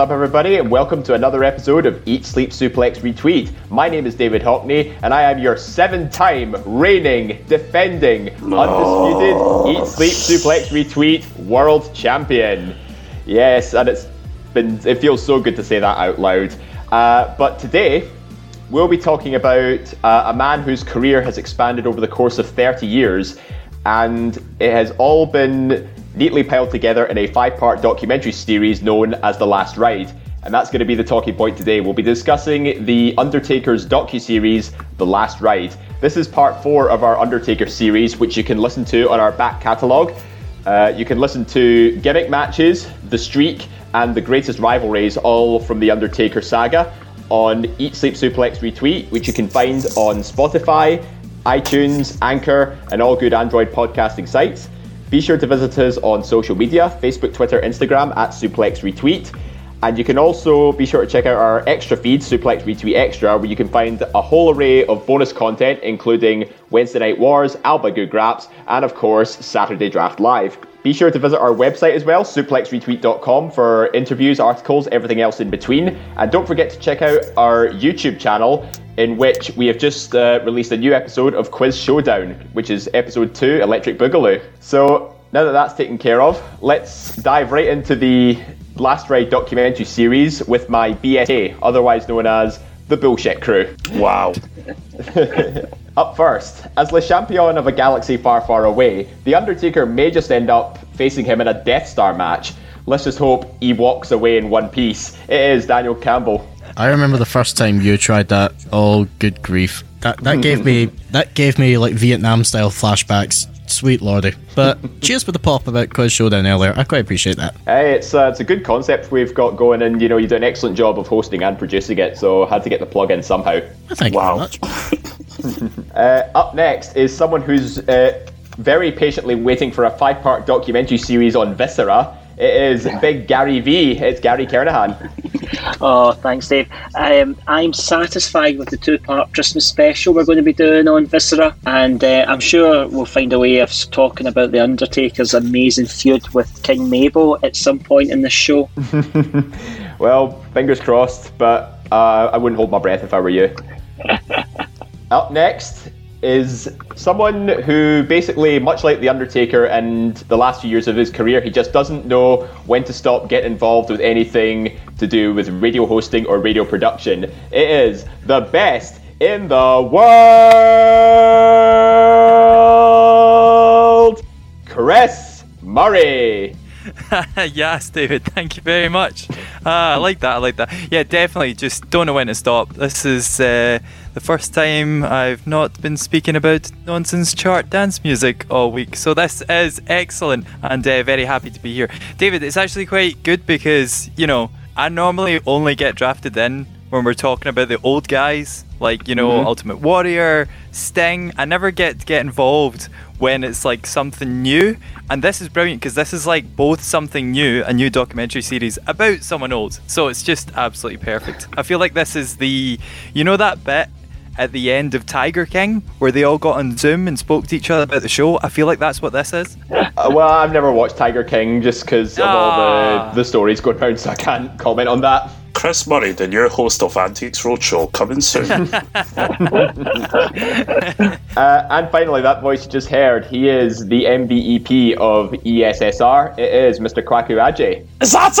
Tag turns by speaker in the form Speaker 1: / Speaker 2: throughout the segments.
Speaker 1: Up, everybody, and welcome to another episode of Eat, Sleep, Suplex, Retweet. My name is David Hockney, and I am your seven-time reigning, defending, undisputed Eat, Sleep, Suplex, Retweet world champion. Yes, and it's been it feels so good to say that out loud. Uh, but today, we'll be talking about uh, a man whose career has expanded over the course of 30 years, and it has all been neatly piled together in a five part documentary series known as The Last Ride. And that's going to be the talking point today. We'll be discussing The Undertaker's docu-series, The Last Ride. This is part four of our Undertaker series, which you can listen to on our back catalogue. Uh, you can listen to gimmick matches, The Streak, and The Greatest Rivalries, all from The Undertaker saga, on Eat Sleep Suplex Retweet, which you can find on Spotify, iTunes, Anchor, and all good Android podcasting sites. Be sure to visit us on social media Facebook, Twitter, Instagram at Suplex Retweet. And you can also be sure to check out our extra feed, Suplex Retweet Extra, where you can find a whole array of bonus content, including Wednesday Night Wars, Alba Good Graps, and of course, Saturday Draft Live. Be sure to visit our website as well, suplexretweet.com, for interviews, articles, everything else in between. And don't forget to check out our YouTube channel, in which we have just uh, released a new episode of Quiz Showdown, which is episode two, Electric Boogaloo. So now that that's taken care of, let's dive right into the Last Ride documentary series with my BSA, otherwise known as the Bullshit Crew.
Speaker 2: Wow.
Speaker 1: Up first, as Le Champion of a galaxy far, far away, The Undertaker may just end up facing him in a Death Star match. Let's just hope he walks away in one piece. It is Daniel Campbell.
Speaker 3: I remember the first time you tried that. Oh, good grief! That that gave me that gave me like Vietnam style flashbacks. Sweet lordy! But cheers for the pop about Quiz Showdown earlier. I quite appreciate that.
Speaker 1: Hey, it's uh, it's a good concept we've got going, and you know you do an excellent job of hosting and producing it. So I had to get the plug in somehow.
Speaker 3: Thank
Speaker 2: Wow.
Speaker 3: you very much.
Speaker 1: Uh, up next is someone who's uh, very patiently waiting for a five-part documentary series on Viscera. It is Big Gary V. It's Gary Kernahan.
Speaker 4: Oh, thanks, Dave. Um, I'm satisfied with the two-part Christmas special we're going to be doing on Viscera, and uh, I'm sure we'll find a way of talking about the Undertaker's amazing feud with King Mabel at some point in the show.
Speaker 1: Well, fingers crossed, but uh, I wouldn't hold my breath if I were you. Up next is someone who basically, much like The Undertaker and the last few years of his career, he just doesn't know when to stop getting involved with anything to do with radio hosting or radio production. It is the best in the world, Chris Murray.
Speaker 5: yes, David. Thank you very much. Ah, I like that. I like that. Yeah, definitely. Just don't know when to stop. This is uh, the first time I've not been speaking about nonsense chart dance music all week. So this is excellent, and uh, very happy to be here, David. It's actually quite good because you know I normally only get drafted in when we're talking about the old guys, like you know Ultimate Warrior, Sting. I never get to get involved when it's like something new, and this is brilliant because this is like both something new, a new documentary series about someone old. So it's just absolutely perfect. I feel like this is the, you know, that bit at the end of Tiger King where they all got on Zoom and spoke to each other about the show. I feel like that's what this is.
Speaker 1: Uh, well, I've never watched Tiger King just because of all
Speaker 5: Ah.
Speaker 1: the, the stories going around, so I can't comment on that.
Speaker 2: Chris Murray, the new host of Antiques Roadshow, coming soon.
Speaker 1: Uh, and finally, that voice you just heard, he is the MVEP of ESSR. It is Mr. Kwaku Aje.
Speaker 6: Is that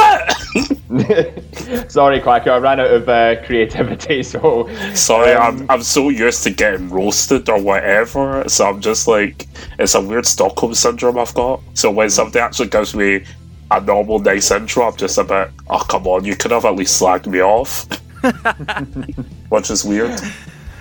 Speaker 6: it?
Speaker 1: Sorry, Kwaku, I ran out of uh, creativity, so.
Speaker 6: Sorry,
Speaker 1: Um,
Speaker 6: I'm I'm so used to getting roasted or whatever, so I'm just like it's a weird Stockholm syndrome I've got. So when somebody actually gives me a normal nice intro, I'm just a bit, oh come on, you could have at least slagged me off. Which is weird.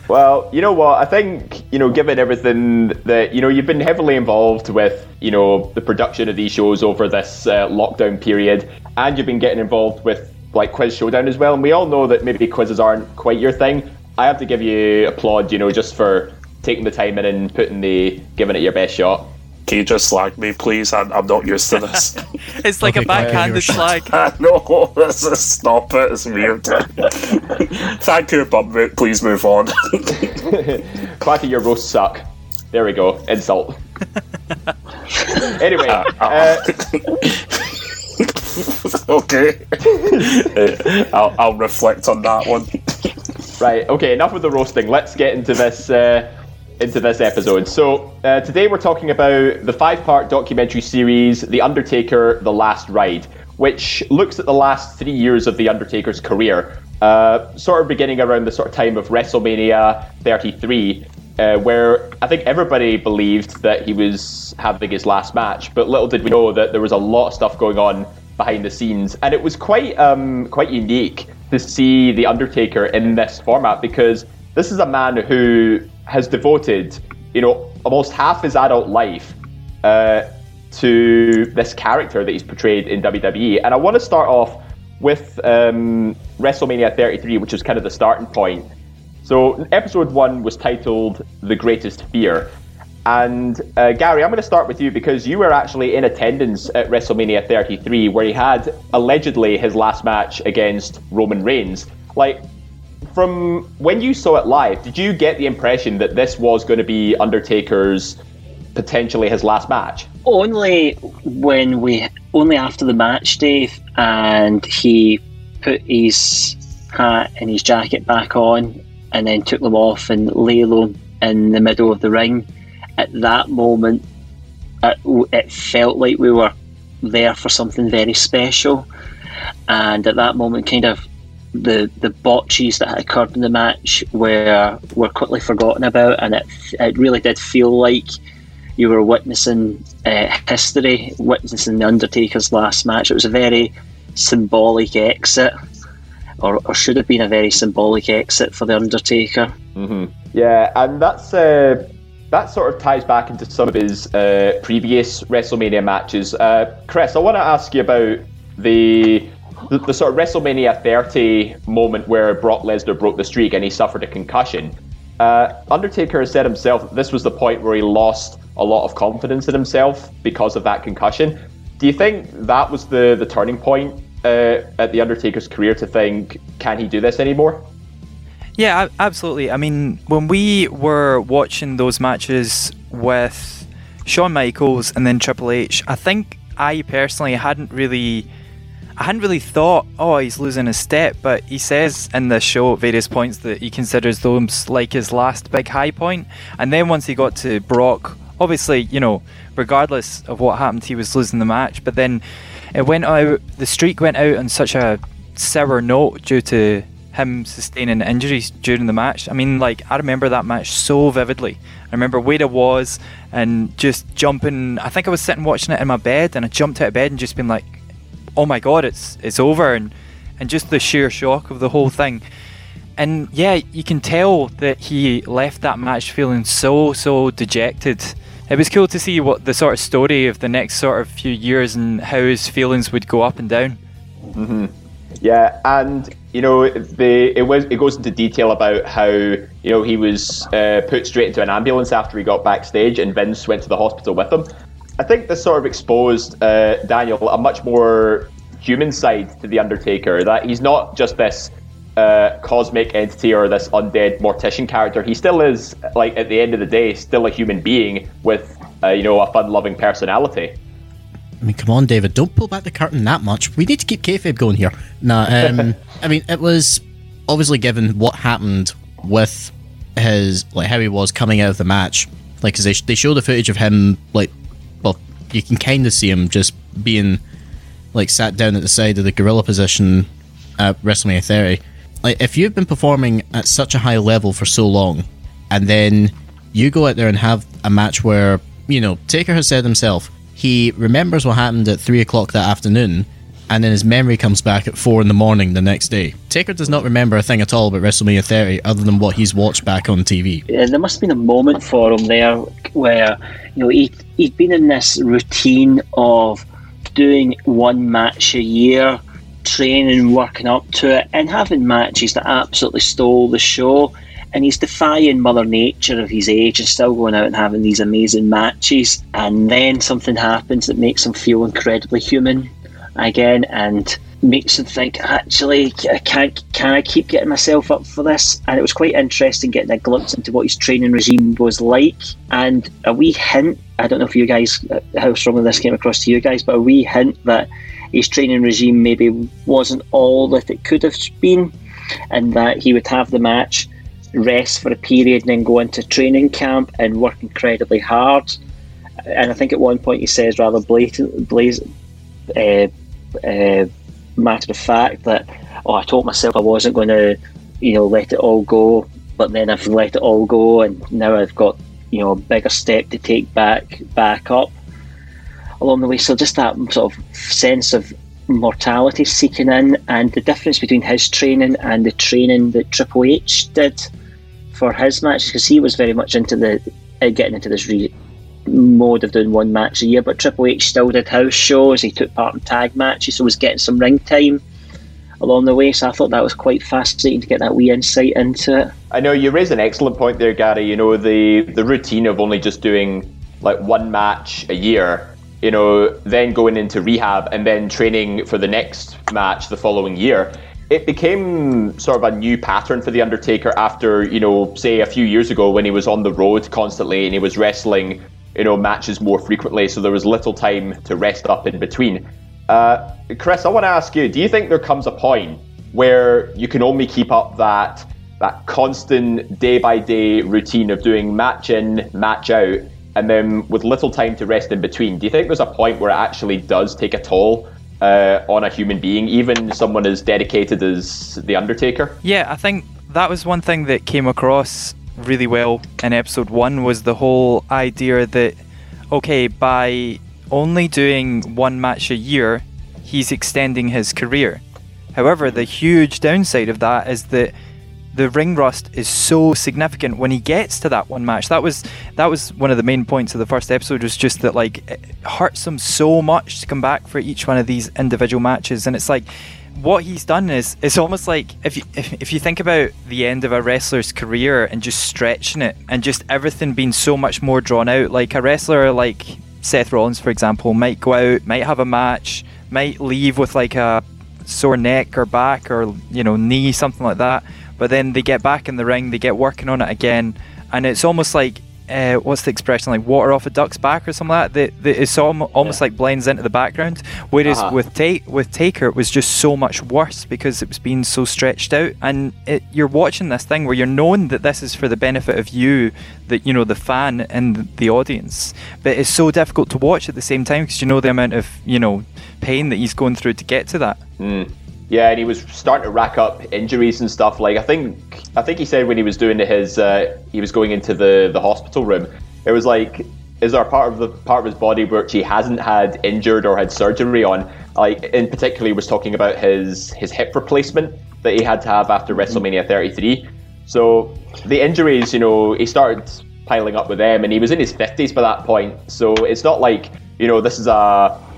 Speaker 1: Well, you know what? I think, you know, given everything that, you know, you've been heavily involved with, you know, the production of these shows over this uh, lockdown period, and you've been getting involved with, like, Quiz Showdown as well. And we all know that maybe quizzes aren't quite your thing. I have to give you applaud, you know, just for taking the time in and putting the, giving it your best shot.
Speaker 6: Can you just slag me, please? I'm, I'm not used to this.
Speaker 5: It's like
Speaker 3: Okay,
Speaker 5: a
Speaker 3: Kwaku,
Speaker 5: backhanded
Speaker 3: you're shit.
Speaker 5: slag.
Speaker 6: no, this is, stop it. It's weird. Thank you, but mo- please move on.
Speaker 1: Quacky, your roasts suck. There we go. Insult. anyway, uh,
Speaker 6: okay. Uh, I'll, I'll reflect on that one.
Speaker 1: Right. Okay. Enough with the roasting. Let's get into this uh, into this episode. So uh, today we're talking about the five-part documentary series, The Undertaker: The Last Ride, which looks at the last three years of the Undertaker's career, uh, sort of beginning around the sort of time of WrestleMania 33. Uh, where I think everybody believed that he was having his last match, but little did we know that there was a lot of stuff going on behind the scenes, and it was quite um, quite unique to see the Undertaker in this format because this is a man who has devoted, you know, almost half his adult life uh, to this character that he's portrayed in WWE, and I want to start off with um, WrestleMania 33, which is kind of the starting point. So, episode one was titled The Greatest Fear. And uh, Gary, I'm going to start with you because you were actually in attendance at WrestleMania 33, where he had allegedly his last match against Roman Reigns. Like, from when you saw it live, did you get the impression that this was going to be Undertaker's potentially his last match?
Speaker 4: Only when we, only after the match, Dave, and he put his hat and his jacket back on, and then took them off and lay low in the middle of the ring. At that moment, it, it felt like we were there for something very special, and at that moment, kind of the the botches that had occurred in the match were were quickly forgotten about, and it it really did feel like you were witnessing uh, history, witnessing the Undertaker's last match. It was a very symbolic exit, or, or should have been a very symbolic exit for the Undertaker.
Speaker 1: Yeah, and that's uh, that sort of ties back into some of his uh, previous WrestleMania matches. Uh, Chris, I want to ask you about the, the the sort of WrestleMania 30 moment where Brock Lesnar broke the streak and he suffered a concussion. Uh, Undertaker has said himself that this was the point where he lost a lot of confidence in himself because of that concussion. Do you think that was the the turning point uh, at the Undertaker's career to think, can he do this anymore?
Speaker 5: Yeah, absolutely. I mean, when we were watching those matches with Shawn Michaels and then Triple H, I think I personally hadn't really, I hadn't really thought, oh, he's losing his step. But he says in the show at various points that he considers those like his last big high point. And then once he got to Brock, obviously, you know, regardless of what happened, he was losing the match. But then it went out, the streak went out on such a sour note due to him sustaining injuries during the match. I mean, like I remember that match so vividly. I remember where it was and just jumping. I think I was sitting watching it in my bed, and I jumped out of bed and just been like, "Oh my god, it's it's over!" and and just the sheer shock of the whole thing. And yeah, you can tell that he left that match feeling so so dejected. It was cool to see what the sort of story of the next sort of few years and how his feelings would go up and down.
Speaker 1: Yeah, and you know, the it was it goes into detail about how you know he was uh, put straight into an ambulance after he got backstage, and Vince went to the hospital with him. I think this sort of exposed uh, Daniel a much more human side to the Undertaker. That he's not just this uh, cosmic entity or this undead mortician character. He still is, like at the end of the day, still a human being with uh, you know a fun-loving personality.
Speaker 3: I mean, come on, David, don't pull back the curtain that much. We need to keep kayfabe going here. Nah, um, I mean, it was obviously given what happened with his like how he was coming out of the match. Like, cause they they show the footage of him like, you can kind of see him just being like sat down at the side of the gorilla position at WrestleMania 30. Like, if you've been performing at such a high level for so long, and then you go out there and have a match where you know Taker has said himself he remembers what happened at three o'clock that afternoon and then his memory comes back at four in the morning the next day. Taker does not remember a thing at all about WrestleMania 30 other than what he's watched back on TV.
Speaker 4: Yeah, there must have been a moment for him there where you know he he'd been in this routine of doing one match a year, training, working up to it, and having matches that absolutely stole the show. And he's defying Mother Nature of his age and still going out and having these amazing matches. And then something happens that makes him feel incredibly human again and makes him think actually can can I keep getting myself up for this? And it was quite interesting getting a glimpse into what his training regime was like. And a wee hint I don't know if you guys uh, how strongly this came across to you guys but a wee hint that his training regime maybe wasn't all that it could have been and that he would have the match rest for a period and then go into training camp and work incredibly hard. And I think at one point he says rather blatant, uh, uh, matter of fact that oh, I told myself I wasn't going to, you know, let it all go, but then I've let it all go, and now I've got you know a bigger step to take back back up along the way. So just that sort of sense of mortality seeking in, and the difference between his training and the training that Triple H did for his match, because he was very much into the uh, getting into this re- mode of doing one match a year, but Triple H still did house shows. He took part in tag matches, so was getting some ring time along the way. So I thought that was quite fascinating to get that wee insight into it.
Speaker 1: I know you raised an excellent point there, Gary. You know the the routine of only just doing like one match a year. You know, then going into rehab and then training for the next match the following year. It became sort of a new pattern for the Undertaker after, you know, say a few years ago when he was on the road constantly and he was wrestling you know, matches more frequently, so there was little time to rest up in between. Uh, Chris, I want to ask you: Do you think there comes a point where you can only keep up that that constant day by day routine of doing match in, match out, and then with little time to rest in between? Do you think there's a point where it actually does take a toll uh, on a human being, even someone as dedicated as the Undertaker?
Speaker 5: Yeah, I think that was one thing that came across really well in episode one was the whole idea that okay, by only doing one match a year, he's extending his career. However, the huge downside of that is that the ring rust is so significant when he gets to that one match. That was that was one of the main points of the first episode was just that like it hurts him so much to come back for each one of these individual matches, and it's like what he's done is it's almost like if you if, if you think about the end of a wrestler's career and just stretching it and just everything being so much more drawn out. Like a wrestler like Seth Rollins for example might go out might have a match might leave with like a sore neck or back or you know knee something like that. But then they get back in the ring they get working on it again. And it's almost like uh, what's the expression like water off a duck's back or something like that. that, it's almost yeah. like blends into the background. Whereas uh-huh. with Ta- with Taker, it was just so much worse because it was being so stretched out, and it, you're watching this thing where you're knowing that this is for the benefit of you, that you know the fan and the audience, but it's so difficult to watch at the same time because you know the amount of you know pain that he's going through to get to that.
Speaker 1: Mm. Yeah, and he was starting to rack up injuries and stuff. Like I think, I think he said when he was doing his, uh, he was going into the the hospital room. It was like, is there a part of the part of his body which he hasn't had injured or had surgery on? Like in particular, he was talking about his his hip replacement that he had to have after mm-hmm. WrestleMania 33. So the injuries, you know, he started piling up with them, and he was in his 50s by that point. So it's not like you know this is a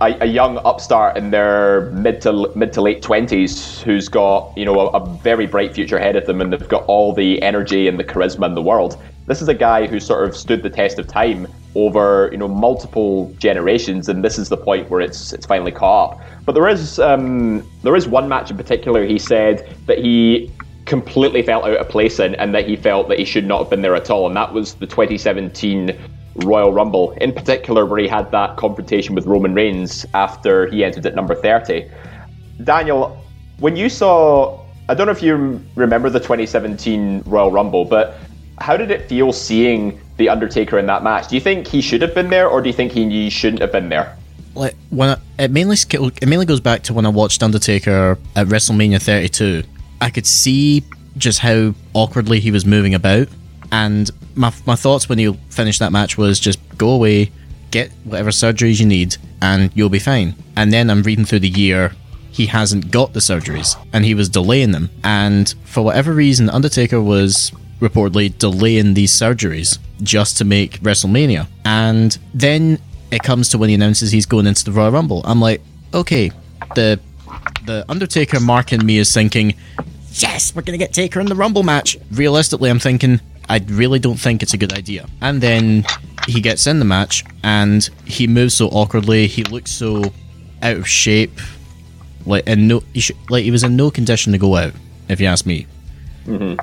Speaker 1: a, a, young upstart in their mid to mid to late twenties who's got you know a, a, very bright future ahead of them, and they've got all the energy and the charisma in the world. This is a guy who sort of stood the test of time over you know multiple generations, and this is the point where it's it's finally caught up. But there is um, there is one match in particular. He said that he completely felt out of place in, and that he felt that he should not have been there at all, and that was the 2017 Royal Rumble, in particular, where he had that confrontation with Roman Reigns after he entered at number 30. Daniel, when you saw, I don't know if you remember the 2017 Royal Rumble, but how did it feel seeing the Undertaker in that match? Do you think he should have been there, or do you think he shouldn't have been there?
Speaker 3: Like when I, it mainly it mainly goes back to when I watched Undertaker at WrestleMania 32. I could see just how awkwardly he was moving about, and my my thoughts when he finished that match was just go away, get whatever surgeries you need, and you'll be fine. And then I'm reading through the year he hasn't got the surgeries and he was delaying them. And for whatever reason, Undertaker was reportedly delaying these surgeries just to make WrestleMania. And then it comes to when he announces he's going into the Royal Rumble. I'm like, okay, the the Undertaker mark in me is thinking, yes, we're gonna get Taker in the Rumble match. Realistically, I'm thinking, I really don't think it's a good idea. And then he gets in the match and he moves so awkwardly. He looks so out of shape. Like in no, he like he was in no condition to go out. If you ask me.
Speaker 1: Mm-hmm.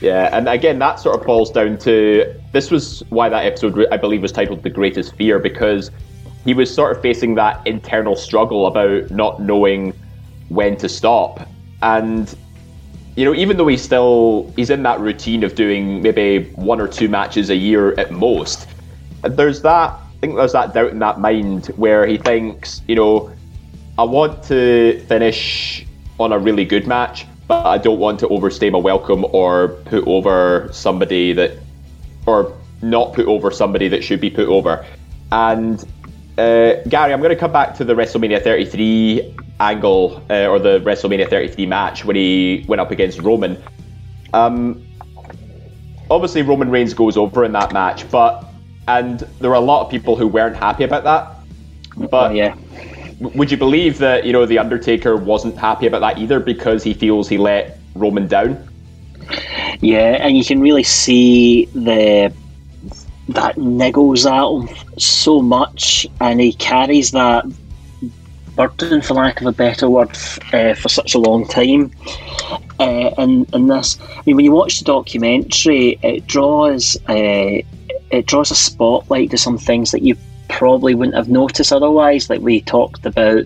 Speaker 1: Yeah, and again, that sort of falls down to this was why that episode I believe was titled "The Greatest Fear" because he was sort of facing that internal struggle about not knowing when to stop, and you know, even though he's still he's in that routine of doing maybe one or two matches a year at most, there's that I think there's that doubt in that mind where he thinks, you know, I want to finish on a really good match, but I don't want to overstay my welcome or put over somebody that, or not put over somebody that should be put over. And uh, Gary, I'm going to come back to the WrestleMania 33 angle uh, or the WrestleMania 33 match when he went up against Roman. Um, obviously, Roman Reigns goes over in that match, but and there were a lot of people who weren't happy about that. But
Speaker 4: oh, yeah
Speaker 1: would you believe that you know the Undertaker wasn't happy about that either because he feels he let Roman down?
Speaker 4: Yeah, and you can really see the that niggles at him so much, and he carries that burden, for lack of a better word, uh, for such a long time. Uh, and and this, I mean, when you watch the documentary, it draws uh, it draws a spotlight to some things that you probably wouldn't have noticed otherwise. Like we talked about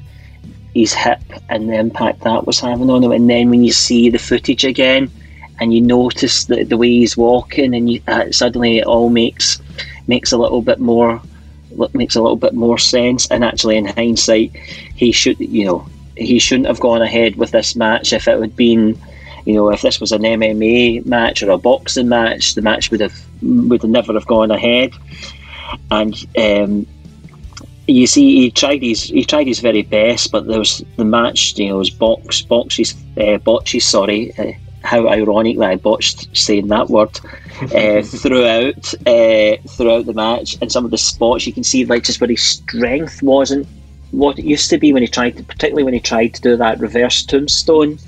Speaker 4: his hip and the impact that was having on him, and then when you see the footage again and you notice the, the way he's walking, and you, uh, suddenly it all makes makes a little bit more makes a little bit more sense. And actually, in hindsight, he should you know he shouldn't have gone ahead with this match if it had been you know, if this was an MMA match or a boxing match, the match would have would have never have gone ahead and um, you see, he tried his he tried his very best, but there was the match. You know, was box boxes uh, botches. Sorry, uh, how ironic that I botched saying that word uh, throughout uh, throughout the match. And some of the spots you can see, like just where his strength wasn't what it used to be when he tried to, particularly when he tried to do that reverse tombstone,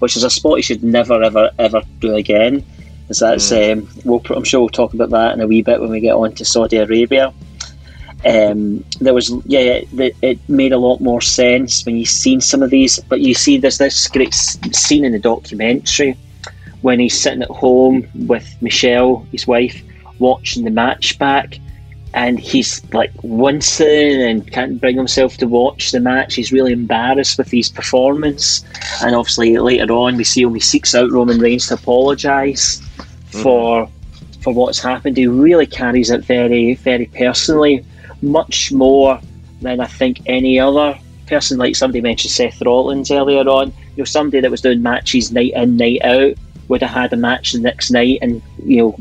Speaker 4: which is a spot he should never ever ever do again. Is that's mm. um, we'll, I'm sure we'll talk about that in a wee bit when we get on to Saudi Arabia. Um, there was yeah, it, it made a lot more sense when you've seen some of these. But you see, there's this great scene in the documentary when he's sitting at home with Michelle, his wife, watching the match back, and he's like wincing and can't bring himself to watch the match. He's really embarrassed with his performance, and obviously later on we see him. He seeks out Roman Reigns to apologise mm. for for what's happened. He really carries it very very personally, much more than I think any other person. Like somebody mentioned Seth Rollins earlier on. You know, somebody that was doing matches night in night out would have had a match the next night and you know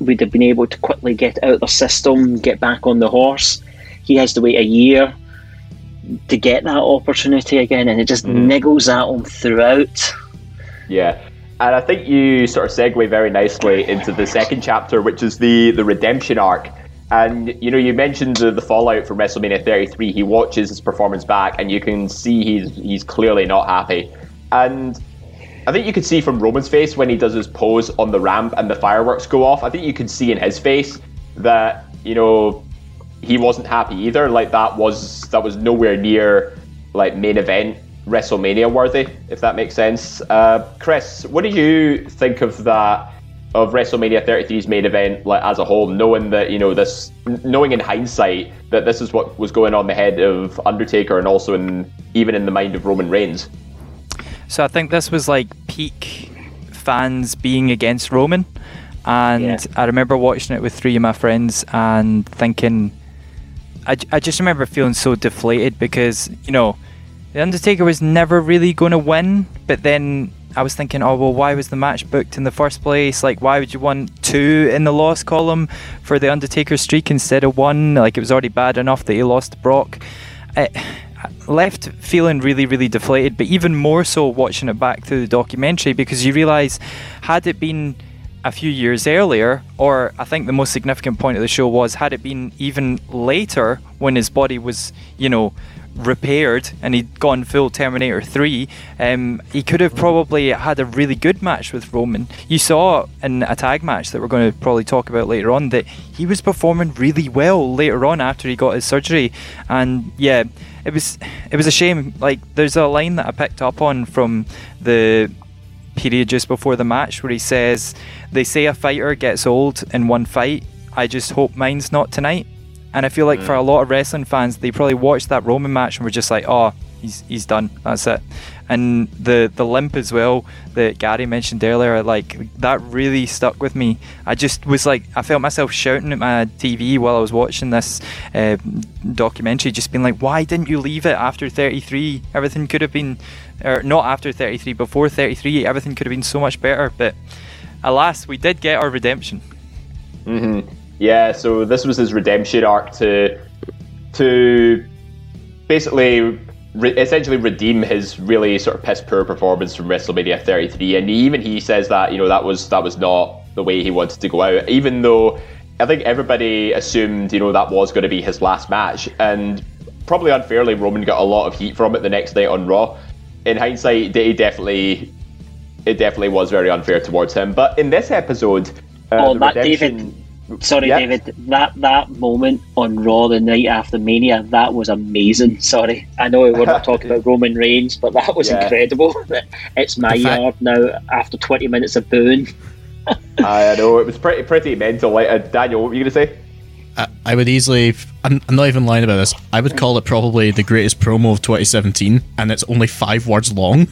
Speaker 4: would have been able to quickly get out of the system, get back on the horse. He has to wait a year to get that opportunity again, and it just mm. niggles at him throughout.
Speaker 1: Yeah. And I think you sort of segue very nicely into the second chapter, which is the, the redemption arc. And you know, you mentioned the, the fallout from WrestleMania 33. He watches his performance back, and you can see he's he's clearly not happy. And I think you could see from Roman's face when he does his pose on the ramp and the fireworks go off. I think you could see in his face that you know he wasn't happy either. Like that was that was nowhere near like main event WrestleMania worthy, if that makes sense. Uh, Chris, what do you think of that? Of WrestleMania 33's main event, like as a whole, knowing that you know this, knowing in hindsight that this is what was going on the head of Undertaker, and also in even in the mind of Roman Reigns.
Speaker 5: So I think this was like peak fans being against Roman. and
Speaker 4: Yeah.
Speaker 5: I remember watching it with three of my friends and thinking, I, I just remember feeling so deflated because you know, the Undertaker was never really going to win, but then I was thinking, oh well, why was the match booked in the first place? Like, why would you want two in the loss column for the Undertaker streak instead of one? Like, it was already bad enough that he lost to Brock. I, I left feeling really, really deflated, but even more so watching it back through the documentary because you realise, had it been a few years earlier, or I think the most significant point of the show was had it been even later when his body was, you know, repaired and he'd gone full Terminator 3, um, he could have probably had a really good match with Roman. You saw in a tag match that we're going to probably talk about later on that he was performing really well later on after he got his surgery, and yeah, it was it was a shame. Like there's a line that I picked up on from the period just before the match where he says, They say a fighter gets old in one fight. I just hope mine's not tonight. And I feel like for a lot of wrestling fans, they probably watched that Roman match and were just like, Oh, he's he's done. That's it. And the the limp as well that Gary mentioned earlier, like that really stuck with me. I just was like, I felt myself shouting at my TV while I was watching this uh, documentary, just being like, why didn't you leave it after 33? Everything could have been, or not after 33, before 33. Everything could have been so much better. But alas, we did get our redemption.
Speaker 1: Yeah, so this was his redemption arc to to basically re- essentially redeem his really sort of piss poor performance from WrestleMania 33, and even he says that you know that was that was not the way he wanted to go out, even though I think everybody assumed you know that was going to be his last match, and probably unfairly Roman got a lot of heat from it the next night on Raw. In hindsight, he definitely it definitely was very unfair towards him, but in this episode, uh,
Speaker 4: Oh, that
Speaker 1: redemption-
Speaker 4: David. Sorry,
Speaker 1: Yeah.
Speaker 4: David. That that moment on Raw the night after Mania, that was amazing. Sorry, I know we're not talking about Roman Reigns, but that was
Speaker 1: Yeah.
Speaker 4: incredible. It's my
Speaker 3: fact-
Speaker 4: yard now. After twenty minutes of booing,
Speaker 1: I know it was pretty pretty mental. Like uh, Daniel, what were you gonna say?
Speaker 3: I, I would easily. I'm, I'm not even lying about this. I would call it probably the greatest promo of 2017, and it's only five words long.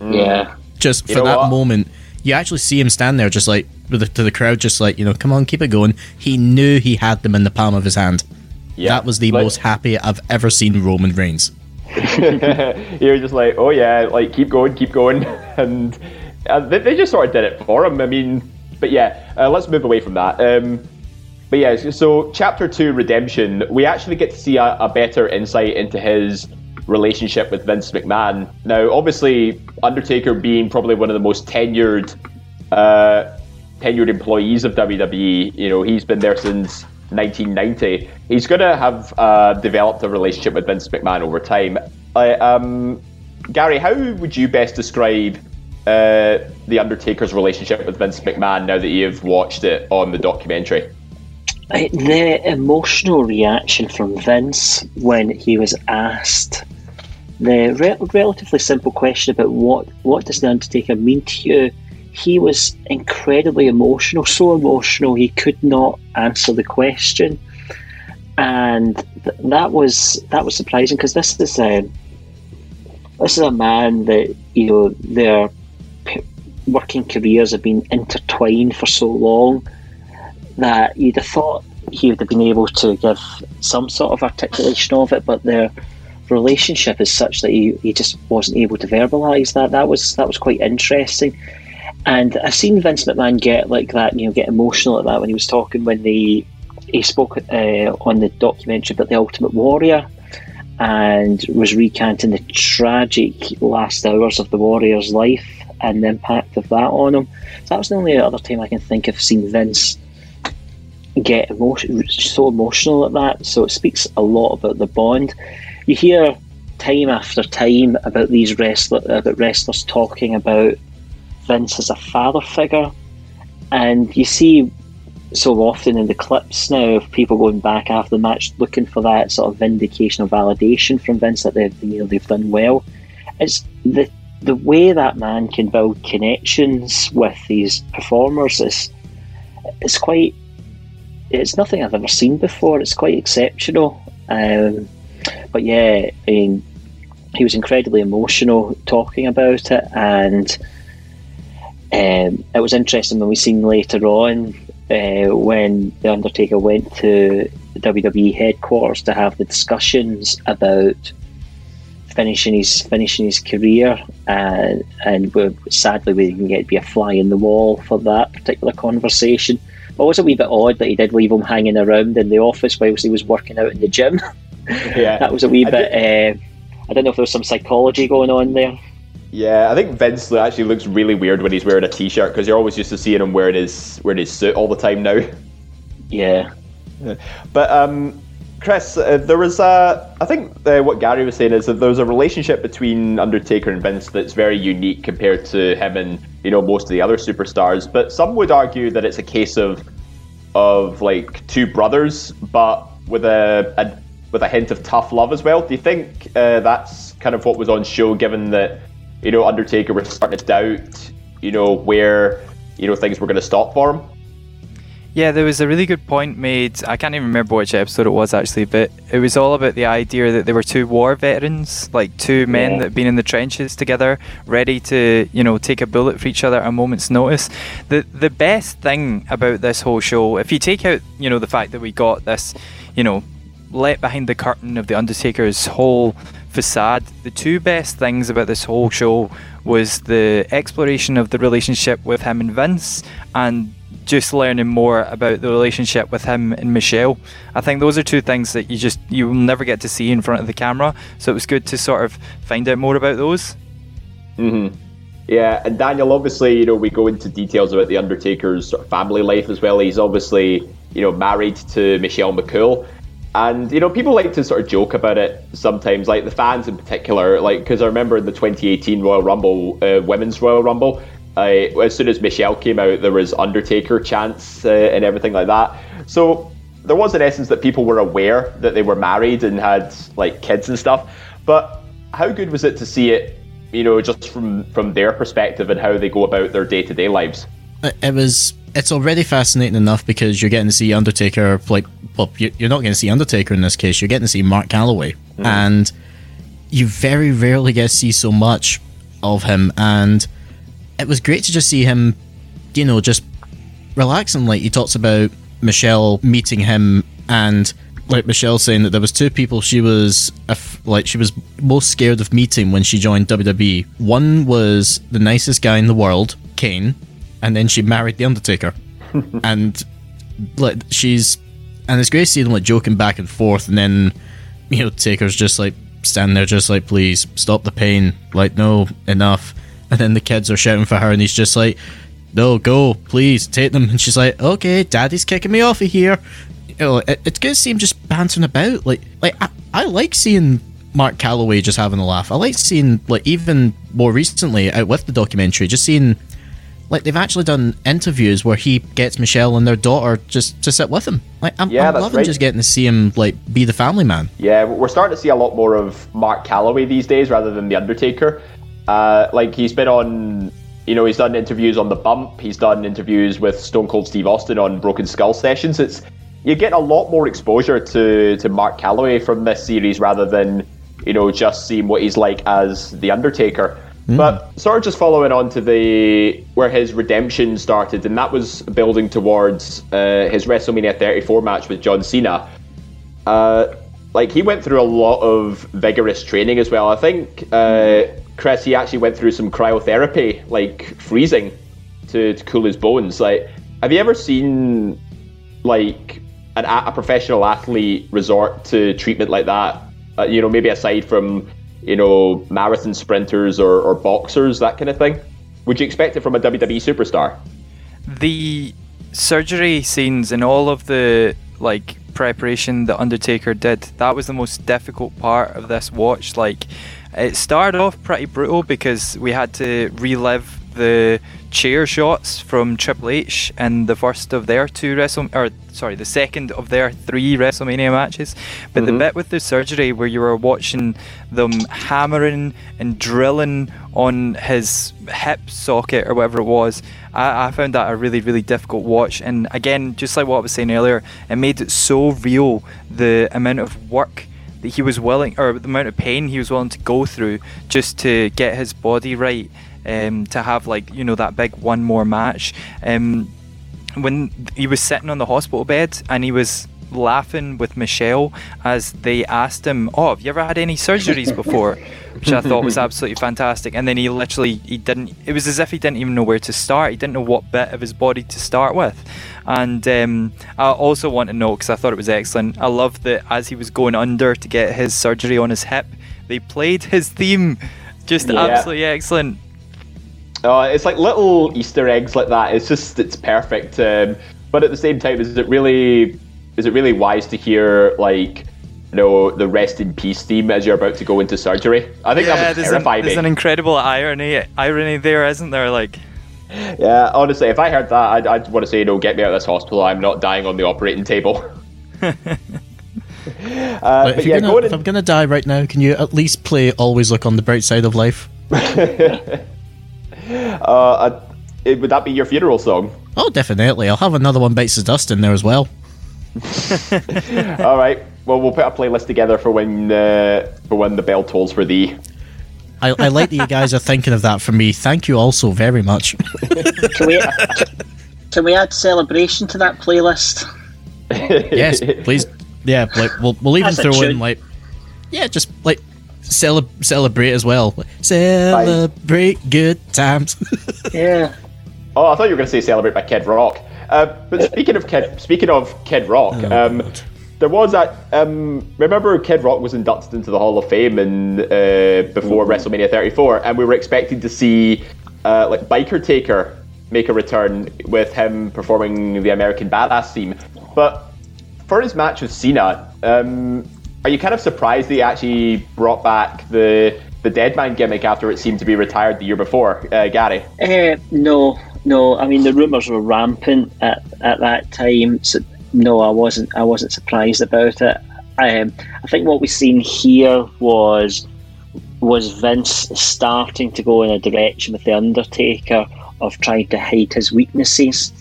Speaker 4: yeah.
Speaker 3: Just
Speaker 1: You
Speaker 3: for that
Speaker 1: what?
Speaker 3: moment, you actually see him stand there, just like with the, to the crowd, just like you know, come on, keep it going. He knew he had them in the palm of his hand.
Speaker 1: Yeah,
Speaker 3: that was the
Speaker 1: like-
Speaker 3: most happy I've ever seen Roman Reigns.
Speaker 1: You're just like, oh yeah, like keep going, keep going, and uh, they, they just sort of did it for him. I mean, but yeah, uh, let's move away from that. Um, but yeah, so- so chapter two, redemption, we actually get to see a, a better insight into his relationship with Vince McMahon. Now, obviously, Undertaker being probably one of the most tenured, uh, tenured employees of WWE, you know, he's been there since 1990. He's going to have uh, developed a relationship with Vince McMahon over time. I, um, Gary, how would you best describe uh, the Undertaker's relationship with Vince McMahon now that you've watched it on the documentary?
Speaker 4: The emotional reaction from Vince when he was asked the re- relatively simple question about what what does the Undertaker mean to you, he was incredibly emotional, so emotional he could not answer the question, and th- that was that was surprising because this is a this is a man that you know their p- working careers have been intertwined for so long that you'd have thought he would have been able to give some sort of articulation of it, but their relationship is such that he, he just wasn't able to verbalise that. That was that was quite interesting. And I've seen Vince McMahon get like that, you know, get emotional at that when he was talking when the he spoke uh, on the documentary about the Ultimate Warrior and was recanting the tragic last hours of the Warrior's life and the impact of that on him. So that was the only other time I can think of seeing Vince get emotion, so emotional at that. So it speaks a lot about the bond. You hear time after time about these wrestler, about wrestlers talking about Vince as a father figure, and you see so often in the clips now of people going back after the match looking for that sort of vindication or validation from Vince that they've you know they've done well. It's the the way that man can build connections with these performers is it's quite it's nothing I've ever seen before. It's quite exceptional. Um, but yeah, I mean, he was incredibly emotional talking about it, and Um, it was interesting when we seen later on uh, when the Undertaker went to WWE headquarters to have the discussions about finishing his finishing his career, and and sadly we didn't get to be a fly in the wall for that particular conversation. But it was a wee bit odd that he did leave him hanging around in the office whilst he was working out in the gym.
Speaker 1: Yeah,
Speaker 4: that was a wee
Speaker 1: I
Speaker 4: bit. Uh, I don't know if there was some psychology going on there.
Speaker 1: Yeah, I think Vince actually looks really weird when he's wearing a t-shirt because you're always used to seeing him wearing his wearing his suit all the time now.
Speaker 4: Yeah.
Speaker 1: But um, Chris, uh, there was a. I think uh, what Gary was saying is that there's a relationship between Undertaker and Vince that's very unique compared to him and you know most of the other superstars. But some would argue that it's a case of of like two brothers, but with a, a with a hint of tough love as well. Do you think uh, that's kind of what was on show, given that you know Undertaker was starting to doubt, you know, where you know things were going to stop for him?
Speaker 5: Yeah, there was a really good point made. I can't even remember which episode it was actually, but it was all about the idea that they were two war veterans, like two men
Speaker 1: Yeah.
Speaker 5: that had been in the trenches together, ready to, you know, take a bullet for each other at a moment's notice. The the best thing about this whole show, if you take out, you know, the fact that we got this, you know, let behind the curtain of the Undertaker's whole facade, the two best things about this whole show was the exploration of the relationship with him and Vince and just learning more about the relationship with him and Michelle. I think those are two things that you just you will never get to see in front of the camera. So it was good to sort of find out more about those.
Speaker 1: Mm-hmm. Yeah, and Daniel, obviously, you know, we go into details about the Undertaker's family life as well. He's obviously, you know, married to Michelle McCool. And, you know, people like to sort of joke about it sometimes, like the fans in particular, like, because I remember in the 2018 Royal Rumble, uh, Women's Royal Rumble, as soon as Michelle came out, there was Undertaker chants uh, and everything like that. So there was, an essence, that people were aware that they were married and had, like, kids and stuff. But how good was it to see it you know, just from from their perspective and how they go about their day to day lives.
Speaker 3: It was. It's already fascinating enough because you're getting to see Undertaker. Like, well, you- you're not getting to see Undertaker in this case. You're getting to see Mark Callaway, mm. and you very rarely get to see so much of him. And it was great to just see him, you know, just relaxing. Like he talks about Michelle meeting him, and like Michelle saying that there was two people she was like she was most scared of meeting when she joined WWE. One was the nicest guy in the world, Kane, and then she married the Undertaker, and like she's and it's great to see them like joking back and forth, and then you know Taker's just like standing there, just like please stop the pain, like no enough, and then the kids are shouting for her, and he's just like no, go, please, take them. And she's like, okay, daddy's kicking me off of here. You know, it, it's good to see him just bantering about. Like, like I, I like seeing Mark Callaway just having a laugh. I like seeing, like, even more recently out with the documentary, just seeing, like, they've actually done interviews where he gets Michelle and their daughter just to sit with him. Like, I'm,
Speaker 1: Yeah,
Speaker 3: I'm loving
Speaker 1: right.
Speaker 3: just getting to see him, like, be the family man.
Speaker 1: Yeah, we're starting to see a lot more of Mark Callaway these days rather than the Undertaker. Uh, like he's been on, you know, he's done interviews on the Bump. He's done interviews with Stone Cold Steve Austin on Broken Skull sessions. It's you get a lot more exposure to to Mark Callaway from this series rather than you know just seeing what he's like as the Undertaker. But sort of just following on to the where his redemption started, and that was building towards uh, his WrestleMania 34 match with John Cena. Uh, like he went through a lot of vigorous training as well. I think uh, Chris he actually went through some cryotherapy, like freezing, to, to cool his bones. Like, have you ever seen like an, a a professional athlete resort to treatment like that? Uh, you know, maybe aside from you know marathon sprinters or, or boxers, that kind of thing. Would you expect it from a WWE superstar?
Speaker 5: the surgery scenes and all of the like preparation that Undertaker did, that was the most difficult part of this watch. Like it started off pretty brutal because we had to relive the chair shots from Triple H in the first of their two Wrestle or sorry, the second of their three WrestleMania matches. But the mm-hmm. bit with the surgery where you were watching them hammering and drilling on his hip socket or whatever it was, I, I found that a really, really difficult watch. And again, just like what I was saying earlier, it made it so real the amount of work that he was willing, or the amount of pain he was willing to go through just to get his body right um, to have like you know that big one more match. Um, when he was sitting on the hospital bed and he was laughing with Michelle as they asked him, "Oh, have you ever had any surgeries before?" Which I thought was absolutely fantastic. And then he literally he didn't. It was as if he didn't even know where to start. He didn't know what bit of his body to start with. And um, I also want to know because I thought it was excellent. I love that as he was going under to get his surgery on his hip, they played his theme. Just
Speaker 1: Yeah.
Speaker 5: absolutely excellent.
Speaker 1: Oh, it's like little Easter eggs like that. It's just it's perfect. Um, but at the same time, is it really is it really wise to hear like you know the rest in peace theme as you're about to go into surgery? I think that would
Speaker 5: there's, an,
Speaker 1: terrify
Speaker 5: there's an incredible irony irony there, isn't there? Like.
Speaker 1: yeah, honestly, if I heard that, I'd, I'd want to say, no, get me out of this hospital. I'm not dying on the operating table. uh,
Speaker 3: Like,
Speaker 1: but
Speaker 3: if,
Speaker 1: yeah,
Speaker 3: gonna,
Speaker 1: going
Speaker 3: if I'm gonna die right now, can you at least play "Always Look on the Bright Side of Life"?
Speaker 1: uh, uh, it- would that be your funeral song?
Speaker 3: Oh, definitely. I'll have another one bites the dust in there as well.
Speaker 1: All right. Well, we'll put a playlist together for when uh, for when the bell tolls for thee.
Speaker 3: I, I like that you guys are thinking of that for me. Thank you also very much.
Speaker 4: Can we can we add celebration to that playlist?
Speaker 3: yes, please. Yeah, like we'll we'll even
Speaker 4: As
Speaker 3: throw in like yeah, just like cele- celebrate as well. Celebrate good times.
Speaker 4: Yeah.
Speaker 1: Oh, I thought you were going to say "Celebrate" by Kid Rock. Uh, but speaking of Kid, speaking of Kid Rock,
Speaker 3: Oh,
Speaker 1: um, there was that. Um, remember, Kid Rock was inducted into the Hall of Fame in uh, before WrestleMania 34, and we were expecting to see uh, like Biker Taker make a return with him performing the American Badass theme. But for his match with Cena, um, are you kind of surprised they actually brought back the the dead man gimmick after it seemed to be retired the year before, uh, Gary?
Speaker 4: Uh, no, no. I mean, the rumours were rampant at, at that time. So no, I wasn't. I wasn't surprised about it. Um, I think what we've seen here was was Vince starting to go in a direction with the Undertaker of trying to hide his weaknesses.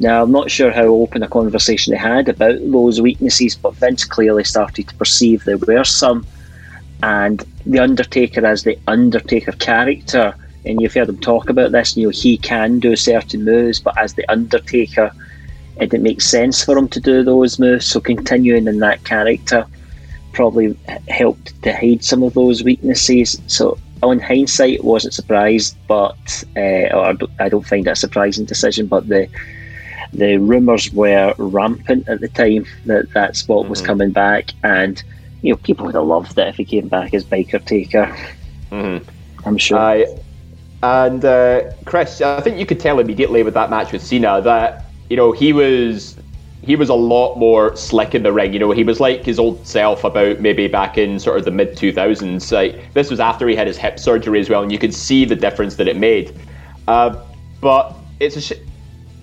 Speaker 4: Now, I'm not sure how open a conversation they had about those weaknesses, but Vince clearly started to perceive there were some. And the Undertaker, as the Undertaker character, and you've heard him talk about this, you know, he can do certain moves, but as the Undertaker, it didn't make sense for him to do those moves. So continuing in that character probably helped to hide some of those weaknesses. So on hindsight, wasn't surprised, but uh, I don't- find it a surprising decision. But the the rumours were rampant at the time that that's what was coming back, and you know people would have loved it if he came back as Biker Taker. I'm sure.
Speaker 1: I and uh, Chris, I think you could tell immediately with that match with Cena that you know he was he was a lot more slick in the ring. You know, he was like his old self about maybe back in sort of the mid two thousands. Like this was after he had his hip surgery as well, and you could see the difference that it made. Uh, but it's a. Sh-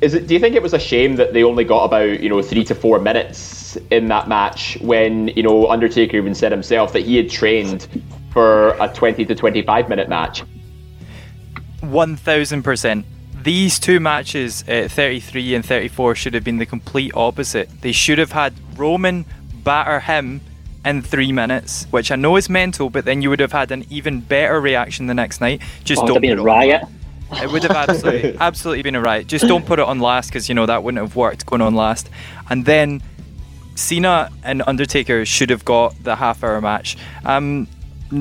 Speaker 1: is it? Do you think it was a shame that they only got about you know three to four minutes in that match when you know Undertaker even said himself that he had trained for a twenty to twenty five minute match?
Speaker 5: One thousand percent. These two matches, uh, 33 and 34, should have been the complete opposite. They should have had Roman batter him in three minutes, which I know is mental, but then you would have had an even better reaction the next night. Just
Speaker 4: oh,
Speaker 5: don't
Speaker 4: be a
Speaker 5: it on
Speaker 4: riot.
Speaker 5: It would have absolutely, absolutely been a riot. Just don't put it on last because you know that wouldn't have worked going on last. And then Cena and Undertaker should have got the half-hour match. Um,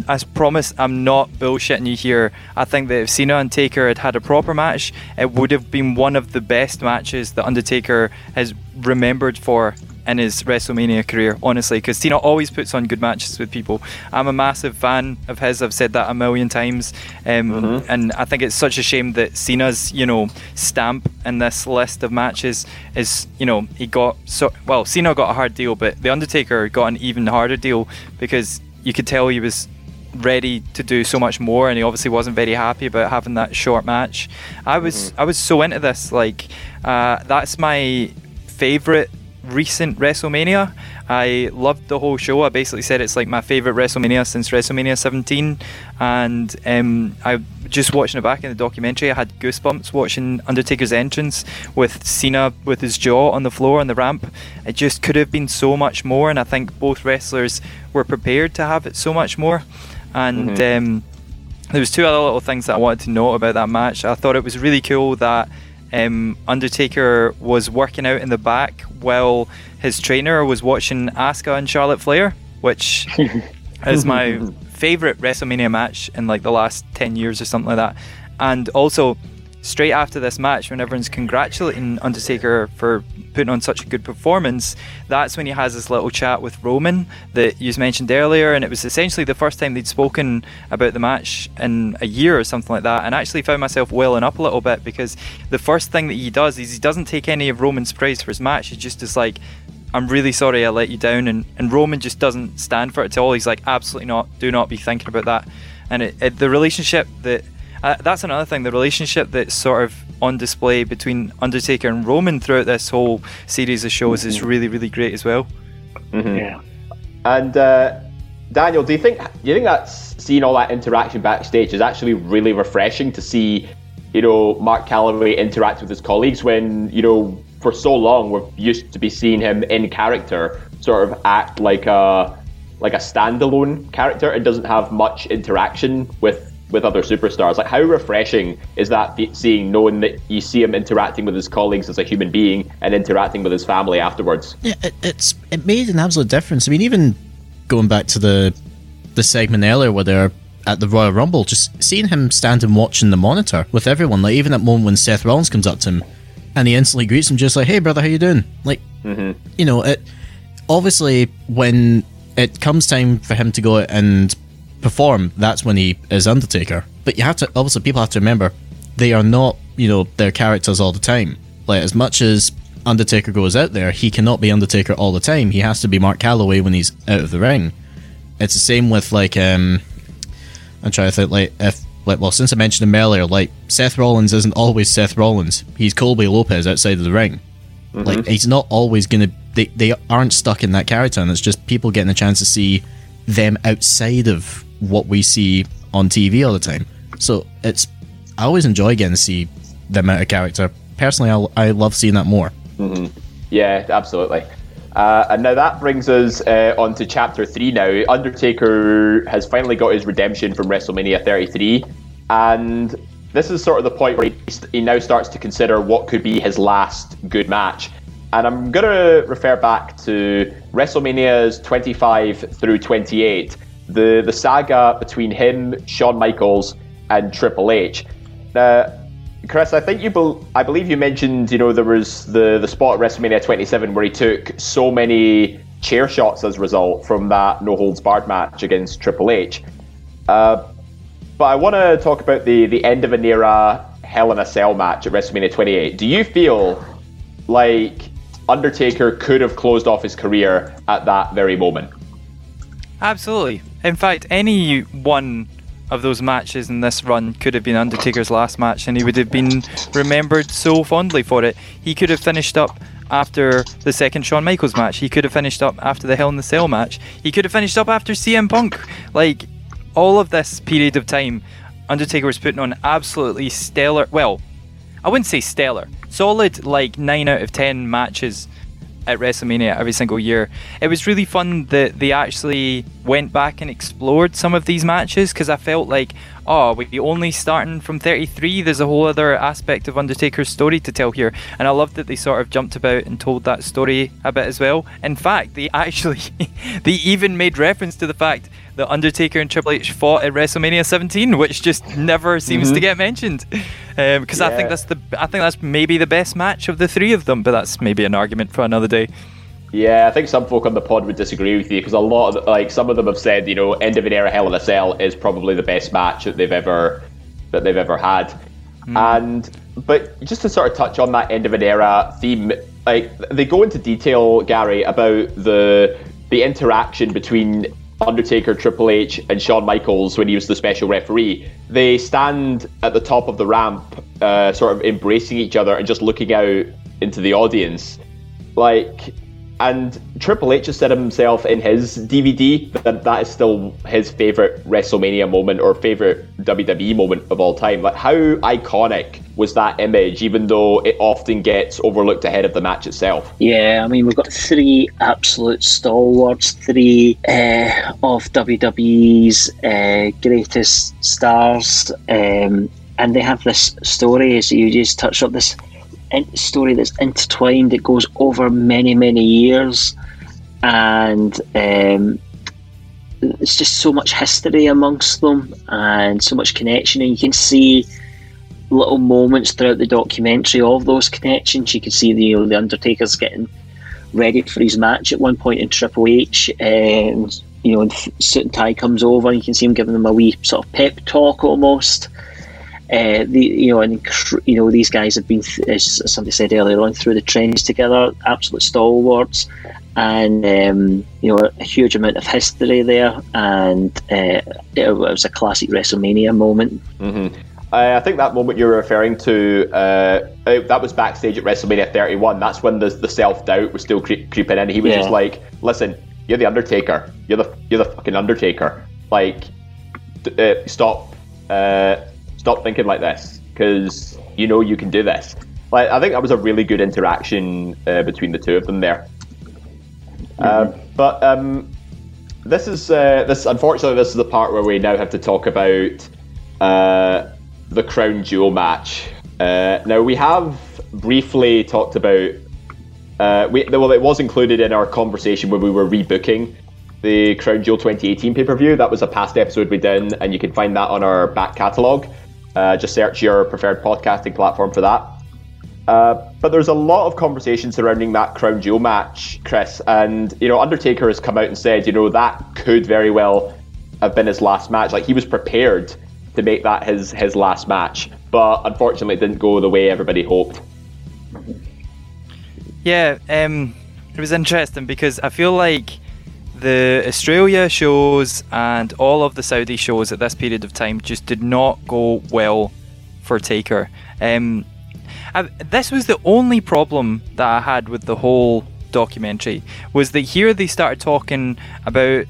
Speaker 5: as promised, I'm not bullshitting you here. I think that if Cena and Taker had had a proper match, it would have been one of the best matches that Undertaker has remembered for in his WrestleMania career, honestly, because Cena always puts on good matches with people. I'm a massive fan of his. I've said that a million times, um, and I think it's such a shame that Cena's, you know, stamp in this list of matches is, you know, he got so well. Cena got a hard deal, but the Undertaker got an even harder deal because you could tell he was ready to do so much more and he obviously wasn't very happy about having that short match i was i was so into this like uh, that's my favorite recent wrestlemania. I loved the whole show. I basically said it's like my favorite wrestlemania since wrestlemania 17 and um, i just watching it back in the documentary i had goosebumps watching undertaker's entrance with cena with his jaw on the floor on the ramp. It just could have been so much more and i think both wrestlers were prepared to have it so much more. And um, there was two other little things that I wanted to note about that match. I thought it was really cool that um, Undertaker was working out in the back while his trainer was watching Asuka and Charlotte Flair, which is my favorite WrestleMania match in like the last 10 years or something like that. And also, straight after this match, when everyone's congratulating Undertaker for putting on such a good performance, that's when he has this little chat with Roman that you mentioned earlier, and it was essentially the first time they'd spoken about the match in a year or something like that, and I actually found myself welling up a little bit because the first thing that he does is he doesn't take any of Roman's praise for his match. He just is like, I'm really sorry I let you down, and, and Roman just doesn't stand for it at all. He's like, absolutely not, do not be thinking about that. And it, it, the relationship that uh, that's another thing. The relationship that's sort of on display between Undertaker and Roman throughout this whole series of shows mm-hmm. is really, really great as well.
Speaker 4: Mm-hmm. Yeah.
Speaker 1: And uh, Daniel, do you think do you think that seeing all that interaction backstage is actually really refreshing to see? You know, Mark Callaway interact with his colleagues when you know for so long we're used to be seeing him in character sort of act like a like a standalone character and doesn't have much interaction with with other superstars. Like, how refreshing is that seeing, knowing that you see him interacting with his colleagues as a human being and interacting with his family afterwards?
Speaker 3: Yeah, it, it's it made an absolute difference. I mean, even going back to the the segment earlier where they're at the Royal Rumble, just seeing him stand and watching the monitor with everyone, like even that moment when Seth Rollins comes up to him and he instantly greets him, just like, "Hey, brother, how you doing?" Like, mm-hmm. you know, it obviously when it comes time for him to go and perform, that's when he is Undertaker. But you have to obviously people have to remember they are not you know their characters all the time. Like as much as Undertaker goes out there, he cannot be Undertaker all the time. He has to be Mark Callaway when he's out of the ring. It's the same with like um, I'm trying to think like if like well since I mentioned him earlier, like Seth Rollins isn't always Seth Rollins. He's Colby Lopez outside of the ring. Mm-hmm. Like he's not always gonna. They they aren't stuck in that character, and it's just people getting a chance to see them outside of what we see on TV all the time. So it's I always enjoy getting to see them out of character. Personally, I, I love seeing that more.
Speaker 1: Mm-hmm. Yeah, absolutely. Uh, and now that brings us uh, on to chapter three. Now, Undertaker has finally got his redemption from WrestleMania 33, and this is sort of the point where he, he now starts to consider what could be his last good match. And I'm going to refer back to WrestleManias 25 through 28, the the saga between him, Shawn Michaels, and Triple H. Now, Chris, I think you be- I believe you mentioned you know there was the the spot at WrestleMania 27 where he took so many chair shots as a result from that no holds barred match against Triple H. Uh, but I want to talk about the the end of an era Hell in a Cell match at WrestleMania 28. Do you feel like Undertaker could have closed off his career at that very moment?
Speaker 5: Absolutely. In fact, any one of those matches in this run could have been Undertaker's last match, and he would have been remembered so fondly for it. He could have finished up after the second Shawn Michaels match. He could have finished up after the Hell in the Cell match. He could have finished up after CM Punk. Like all of this period of time, Undertaker was putting on absolutely stellar. Well, I wouldn't say stellar. Solid like nine out of ten matches at WrestleMania every single year. It was really fun that they actually went back and explored some of these matches because I felt like, oh, we're only starting from 33. There's a whole other aspect of Undertaker's story to tell here, and I loved that they sort of jumped about and told that story a bit as well. In fact, they actually they even made reference to the fact that Undertaker and Triple H fought at WrestleMania 17, which just never seems mm-hmm. to get mentioned. Because um, yeah. I think that's the I think that's maybe the best match of the three of them, but that's maybe an argument for another day.
Speaker 1: Yeah, I think some folk on the pod would disagree with you because a lot of like some of them have said, you know, end of an era Hell in a Cell is probably the best match that they've ever that they've ever had. Mm. And but just to sort of touch on that end of an era theme, like they go into detail, Gary, about the the interaction between Undertaker, Triple H, and Shawn Michaels when he was the special referee. They stand at the top of the ramp, uh, sort of embracing each other and just looking out into the audience. Like, and Triple H has said himself in his DVD that that is still his favorite WrestleMania moment or favorite WWE moment of all time. Like, how iconic was that image, even though it often gets overlooked ahead of the match itself.
Speaker 4: Yeah, I mean, we've got three absolute stalwarts, three uh, of WWE's uh, greatest stars, um, and they have this story, as you just touched on, this story that's intertwined, it goes over many, many years, and um, it's just so much history amongst them and so much connection, and you can see little moments throughout the documentary of those connections. You can see the you know, the Undertaker's getting ready for his match at one point in Triple H, and you know, and suit and tie comes over, and you can see him giving them a wee sort of pep talk almost. Uh, the you know, and you know, these guys have been, as somebody said earlier on, through the trenches together, absolute stalwarts, and um, you know, a huge amount of history there, and uh, it was a classic WrestleMania moment.
Speaker 1: Mm-hmm. I think that moment you're referring to, uh, that was backstage at WrestleMania 31. That's when the, the self doubt was still creep, creeping in. He was yeah. just like, "Listen, you're the Undertaker. You're the you're the fucking Undertaker. Like, uh, stop, uh, stop thinking like this, because you know you can do this." Like, I think that was a really good interaction uh, between the two of them there. Uh, mm-hmm. but um, this is uh, this. Unfortunately, this is the part where we now have to talk about the crown jewel match. Uh, now we have briefly talked about. Uh, we, well, it was included in our conversation when we were rebooking the Crown Jewel 2018 pay per view. That was a past episode we did, and you can find that on our back catalogue. Uh, just search your preferred podcasting platform for that. Uh, but there's a lot of conversation surrounding that Crown Jewel match, Chris, and you know Undertaker has come out and said, you know, that could very well have been his last match. Like he was prepared to make that his his last match. But unfortunately, it didn't go the way everybody hoped.
Speaker 5: Yeah, um, it was interesting because I feel like the Australia shows and all of the Saudi shows at this period of time just did not go well for Taker. Um, I, this was the only problem that I had with the whole documentary was that here they started talking about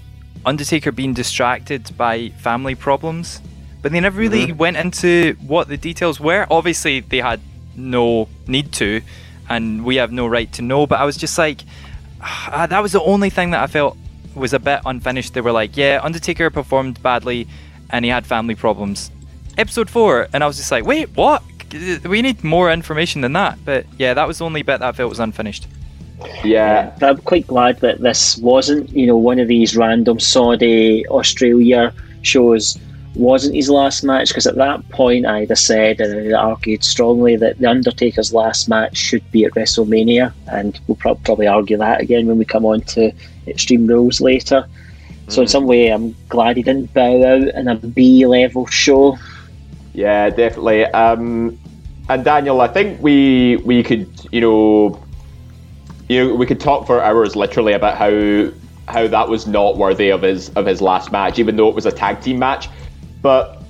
Speaker 5: Undertaker being distracted by family problems but they never really mm-hmm. went into what the details were. Obviously, they had no need to, and we have no right to know. But I was just like, uh, that was the only thing that I felt was a bit unfinished. They were like, yeah, Undertaker performed badly, and he had family problems. Episode four, and I was just like, wait, what? We need more information than that. But yeah, that was the only bit that I felt was unfinished.
Speaker 1: Yeah.
Speaker 4: I'm quite glad that this wasn't, you know, one of these random Saudi Australia shows wasn't his last match because at that point I'd have said and I argued strongly that the Undertaker's last match should be at WrestleMania, and we'll pro- probably argue that again when we come on to Extreme Rules later. Mm. So in hmm. some way, I'm glad he didn't bow out in a B level show.
Speaker 1: Yeah, definitely. Um, and Daniel, I think we we could you know you know we could talk for hours literally about how how that was not worthy of his of his last match, even though it was a tag team match. But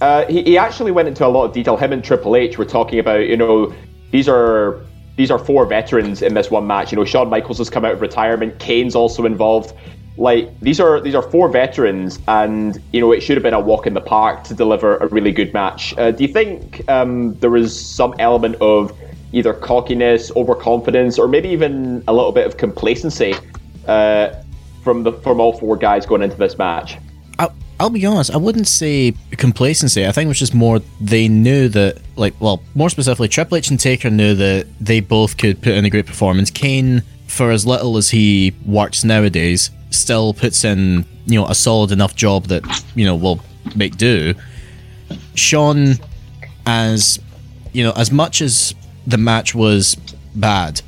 Speaker 1: uh, he, he actually went into a lot of detail. Him and Triple H were talking about, you know, these are these are four veterans in this one match. You know, Shawn Michaels has come out of retirement. Kane's also involved. Like these are these are four veterans, and you know it should have been a walk in the park to deliver a really good match. Uh, do you think um, there was some element of either cockiness, overconfidence, or maybe even a little bit of complacency uh, from the from all four guys going into this match?
Speaker 3: I'll be honest, I wouldn't say complacency. I think it was just more they knew that, like, well, more specifically, Triple H and Taker knew that they both could put in a great performance. Kane, for as little as he works nowadays, still puts in, you know, a solid enough job that, you know, will make do. Shawn, as, you know, as much as the match was bad,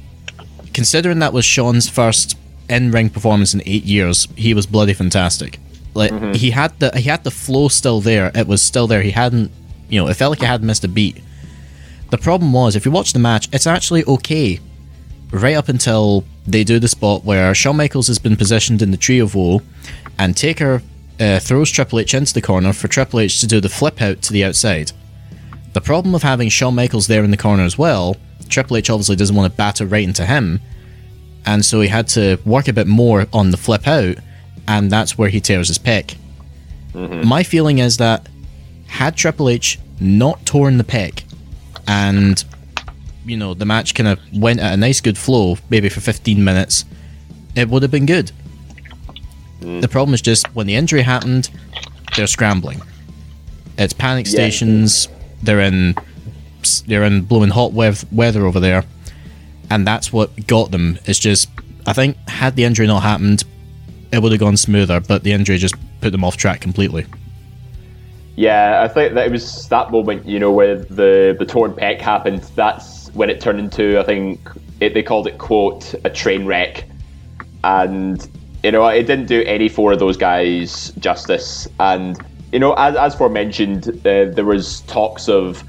Speaker 3: considering that was Shawn's first in ring performance in eight years, he was bloody fantastic. Like mm-hmm. he had the he had the flow still there. It was still there. He hadn't, you know, it felt like he hadn't missed a beat. The problem was, if you watch the match, it's actually okay, right up until they do the spot where Shawn Michaels has been positioned in the tree of woe, and Taker uh, throws Triple H into the corner for Triple H to do the flip out to the outside. The problem of having Shawn Michaels there in the corner as well, Triple H obviously doesn't want to batter right into him, and so he had to work a bit more on the flip out and that's where he tears his pec. Mm-hmm. My feeling is that had Triple H not torn the pec, and you know the match kind of went at a nice good flow, maybe for 15 minutes, it would have been good. The problem is just when the injury happened, they're scrambling. It's panic
Speaker 1: Yeah.
Speaker 3: stations. They're in they're in blowing hot weath- weather over there, and that's what got them. It's just I think had the injury not happened, it would have gone smoother. But the injury just put them off track completely.
Speaker 1: Yeah, I think that it was that moment, you know, where the the torn pec happened. That's when it turned into, I think, it, they called it quote a train wreck, and you know, it didn't do any four of those guys justice. And you know, as as forementioned, uh, there was talks of.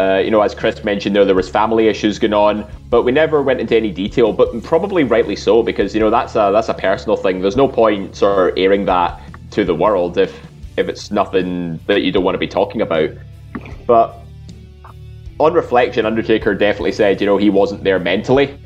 Speaker 1: Uh, you know, as Chris mentioned, there there was family issues going on, but we never went into any detail. But probably rightly so, because you know that's a that's a personal thing. There's no point sort of airing that to the world if if it's nothing that you don't want to be talking about. But on reflection, Undertaker definitely said, you know, he wasn't there mentally,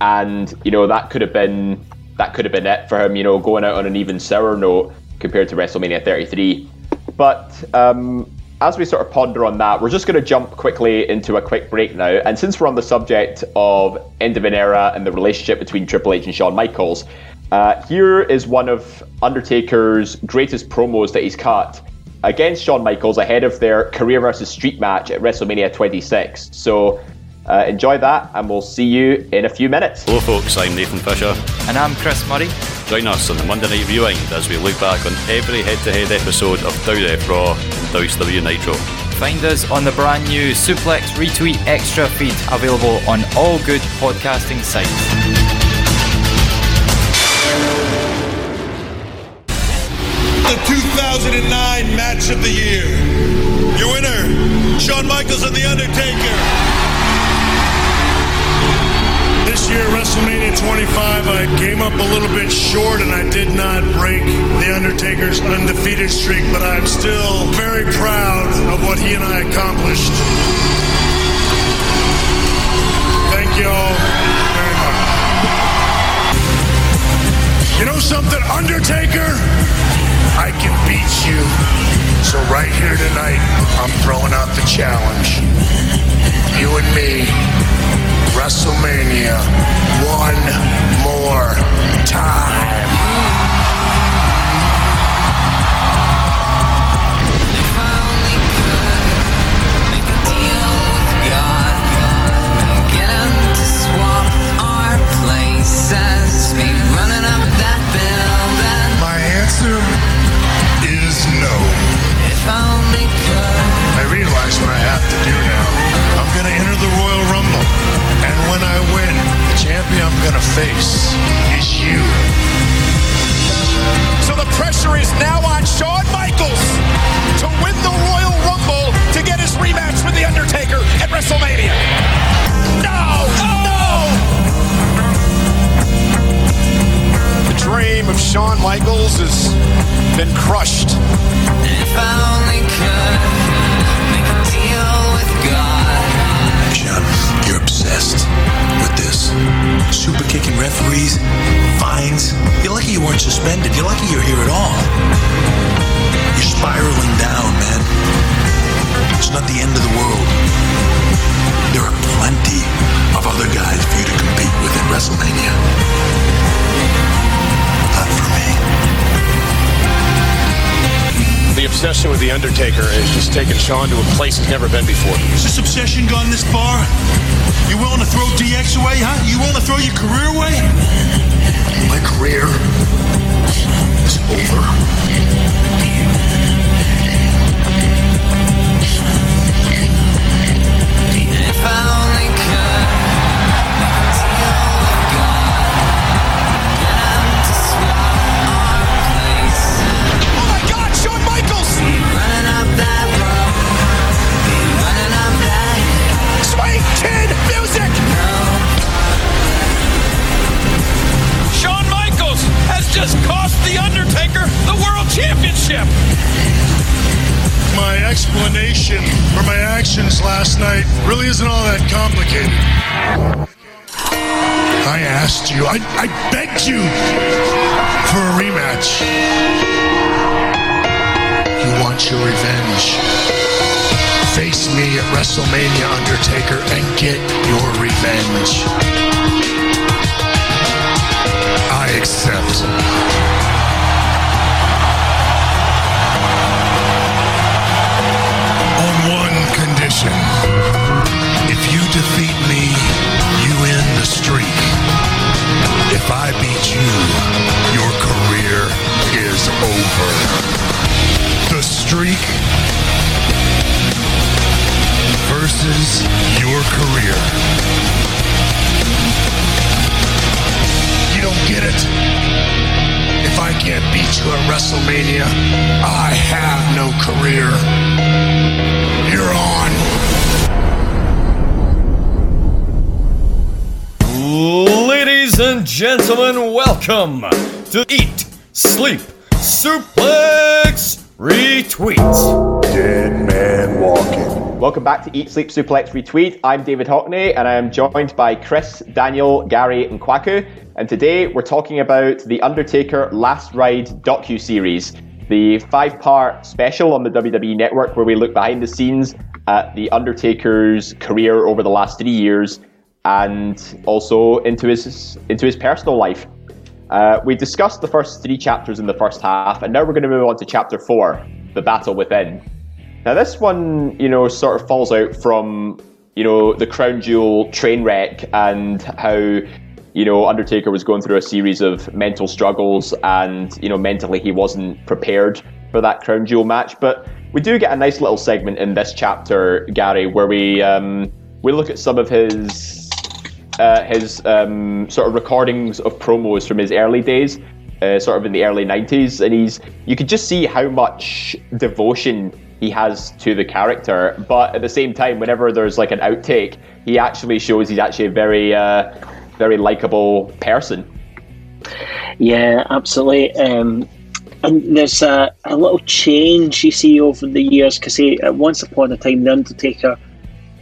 Speaker 1: and you know that could have been that could have been it for him. You know, going out on an even sour note compared to WrestleMania 33. But um, as we sort of ponder on that, we're just going to jump quickly into a quick break now. And since we're on the subject of end of an era and the relationship between Triple H and Shawn Michaels, uh, here is one of Undertaker's greatest promos that he's cut against Shawn Michaels ahead of their career versus street match at WrestleMania 26. So uh, enjoy that, and we'll see you in a few minutes.
Speaker 7: Hello, folks. I'm Nathan Fisher.
Speaker 5: And I'm Chris Murray.
Speaker 7: Join us on the Monday Night Rewind as we look back on every head-to-head episode of WF Raw and WCW Nitro.
Speaker 5: Find us on the brand new Suplex Retweet Extra feed, available on all good podcasting sites.
Speaker 8: The 2009 match of the year. Your winner, Shawn Michaels and The Undertaker. This year, WrestleMania 25, I came up a little bit short and I did not break The Undertaker's undefeated streak, but I'm still very proud of what he and I accomplished. Thank you all very much. You know something, Undertaker? I can beat you. So right here tonight, I'm throwing out the challenge. You and me, WrestleMania, one more time. My answer is no. I realize what I have to do now. Champion I'm gonna face is you.
Speaker 9: So the pressure is now on Shawn Michaels to win the Royal Rumble to get his rematch with The Undertaker at WrestleMania. No! Oh, no! The dream of Shawn Michaels has been crushed.
Speaker 8: Shawn, obsessed with this. Super kicking referees, fines. You're lucky you weren't suspended. You're lucky you're here at all. You're spiraling down, man. It's not the end of the world. There are plenty of other guys for you to compete with at WrestleMania. Not for me.
Speaker 9: The obsession with The Undertaker has just taken Shawn to a place he's never been before.
Speaker 8: Has this obsession gone this far? You willing to throw DX away, huh? You willing to throw your career away? My career is over.
Speaker 9: Oh
Speaker 8: I, I begged you for a rematch. You want your revenge. Face me at WrestleMania, Undertaker, and get your revenge. I accept. If I beat you, your career is over. The streak versus your career. You don't get it. If I can't beat you at WrestleMania, I have no career. You're on.
Speaker 2: Ladies and gentlemen, welcome to Eat, Sleep, Suplex, Retweet.
Speaker 8: Dead man walking.
Speaker 1: Welcome back to Eat, Sleep, Suplex, Retweet. I'm David Hockney, and I am joined by Chris, Daniel, Gary, and Kwaku. And today we're talking about the Undertaker Last Ride docu series, the five-part special on the WWE Network, where we look behind the scenes at the Undertaker's career over the last three years, and also into his into his personal life. Uh, we discussed the first three chapters in the first half, and now we're going to move on to chapter four, the battle within. Now, this one, you know, sort of falls out from, you know, the Crown Jewel train wreck and how, you know, Undertaker was going through a series of mental struggles and, you know, mentally he wasn't prepared for that Crown Jewel match. But we do get a nice little segment in this chapter, Gary, where we um, we look at some of his uh, his um, sort of recordings of promos from his early days, uh, sort of in the early '90s, and he's you could just see how much devotion he has to the character. But at the same time, whenever there's like an outtake, he actually shows he's actually a very, uh, very likable person.
Speaker 4: Yeah, absolutely. Um, and there's a, a little change you see over the years because once upon a time, The Undertaker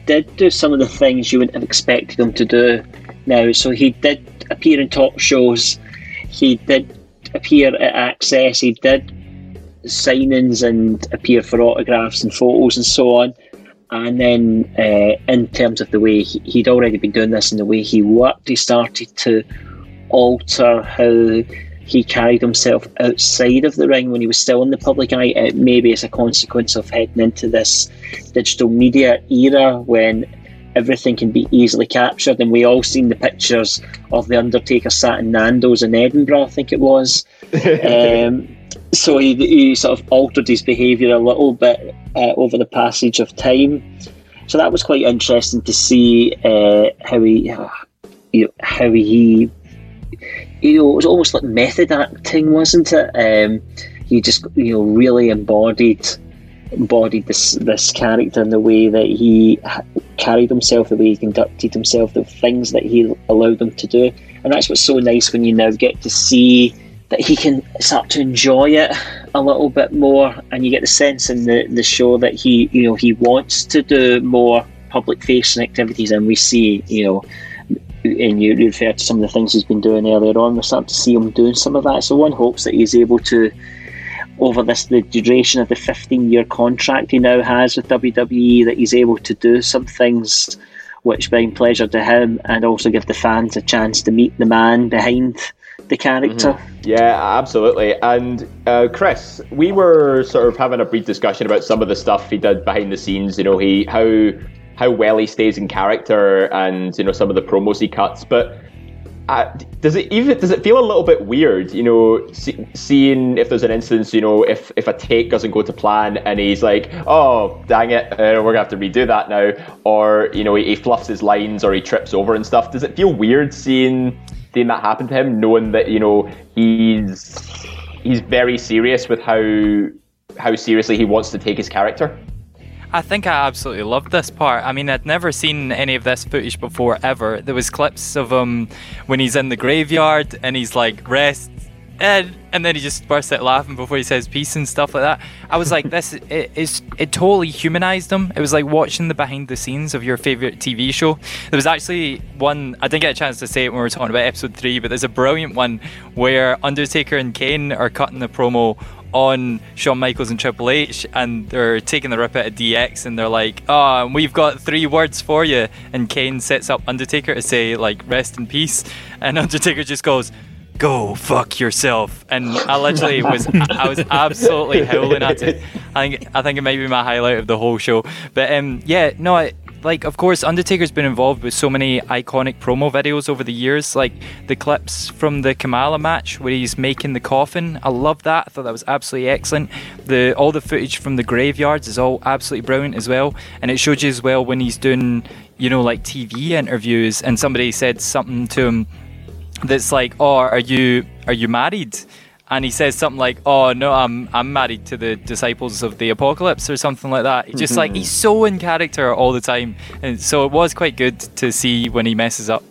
Speaker 4: did do some of the things you wouldn't have expected him to do now. So he did appear in talk shows, he did appear at Access, he did signings and appear for autographs and photos and so on. And then, uh, in terms of the way he, he'd already been doing this and the way he worked, he started to alter how he carried himself outside of the ring when he was still in the public eye, uh, maybe as a consequence of heading into this digital media era when everything can be easily captured. And we all seen the pictures of the Undertaker sat in Nando's in Edinburgh, I think it was. um, so he, he, sort of altered his behaviour a little bit uh, over the passage of time. So that was quite interesting to see uh, how he, you know, how he you know, it was almost like method acting, wasn't it? Um, he just, you know, really embodied embodied this this character in the way that he carried himself, the way he conducted himself, the things that he allowed him to do, and that's what's so nice when you now get to see that he can start to enjoy it a little bit more, and you get the sense in the the show that he, you know, he wants to do more public facing activities, and we see, you know and you refer to some of the things he's been doing earlier on, we're starting to see him doing some of that. So one hopes that he's able to, over this the duration of the 15 year contract he now has with WWE, that he's able to do some things which bring pleasure to him and also give the fans a chance to meet the man behind the character.
Speaker 1: Mm-hmm. Yeah, absolutely. And uh, Chris, we were sort of having a brief discussion about some of the stuff he did behind the scenes. You know, he how how well he stays in character and you know some of the promos he cuts. But uh, does it even does it feel a little bit weird you know see, seeing if there's an instance you know if if a take doesn't go to plan and he's like oh dang it uh, we're gonna have to redo that now or you know he, he fluffs his lines or he trips over and stuff. Does it feel weird seeing seeing that happen to him knowing that you know he's he's very serious with how how seriously he wants to take his character
Speaker 5: I think I absolutely loved this part. I mean, I'd never seen any of this footage before ever. There was clips of him when he's in the graveyard and he's like rest and and then he just bursts out laughing before he says peace and stuff like that. I was like, this it is it totally humanized him. It was like watching the behind the scenes of your favorite TV show. There was actually one I didn't get a chance to say it when we were talking about episode three, but there's a brilliant one where Undertaker and Kane are cutting the promo on Shawn Michaels and Triple H, and they're taking the rip out of DX, and they're like, "Oh, we've got three words for you." And Kane sets up Undertaker to say like, "Rest in peace," and Undertaker just goes. Go fuck yourself, and I literally was I was absolutely howling at it. I think I think it might be my highlight of the whole show. But um, yeah, no, I, like of course Undertaker's been involved with so many iconic promo videos over the years, like the clips from the Kamala match where he's making the coffin. I love that. I thought that was absolutely excellent. The all the footage from the graveyards is all absolutely brilliant as well, and it shows you as well when he's doing you know like TV interviews and somebody said something to him that's like, "Oh, are you are you married?" And he says something like, "Oh no, I'm I'm married to the disciples of the apocalypse" or something like that. Just like he's so in character all the time, and so it was quite good to see when he messes up.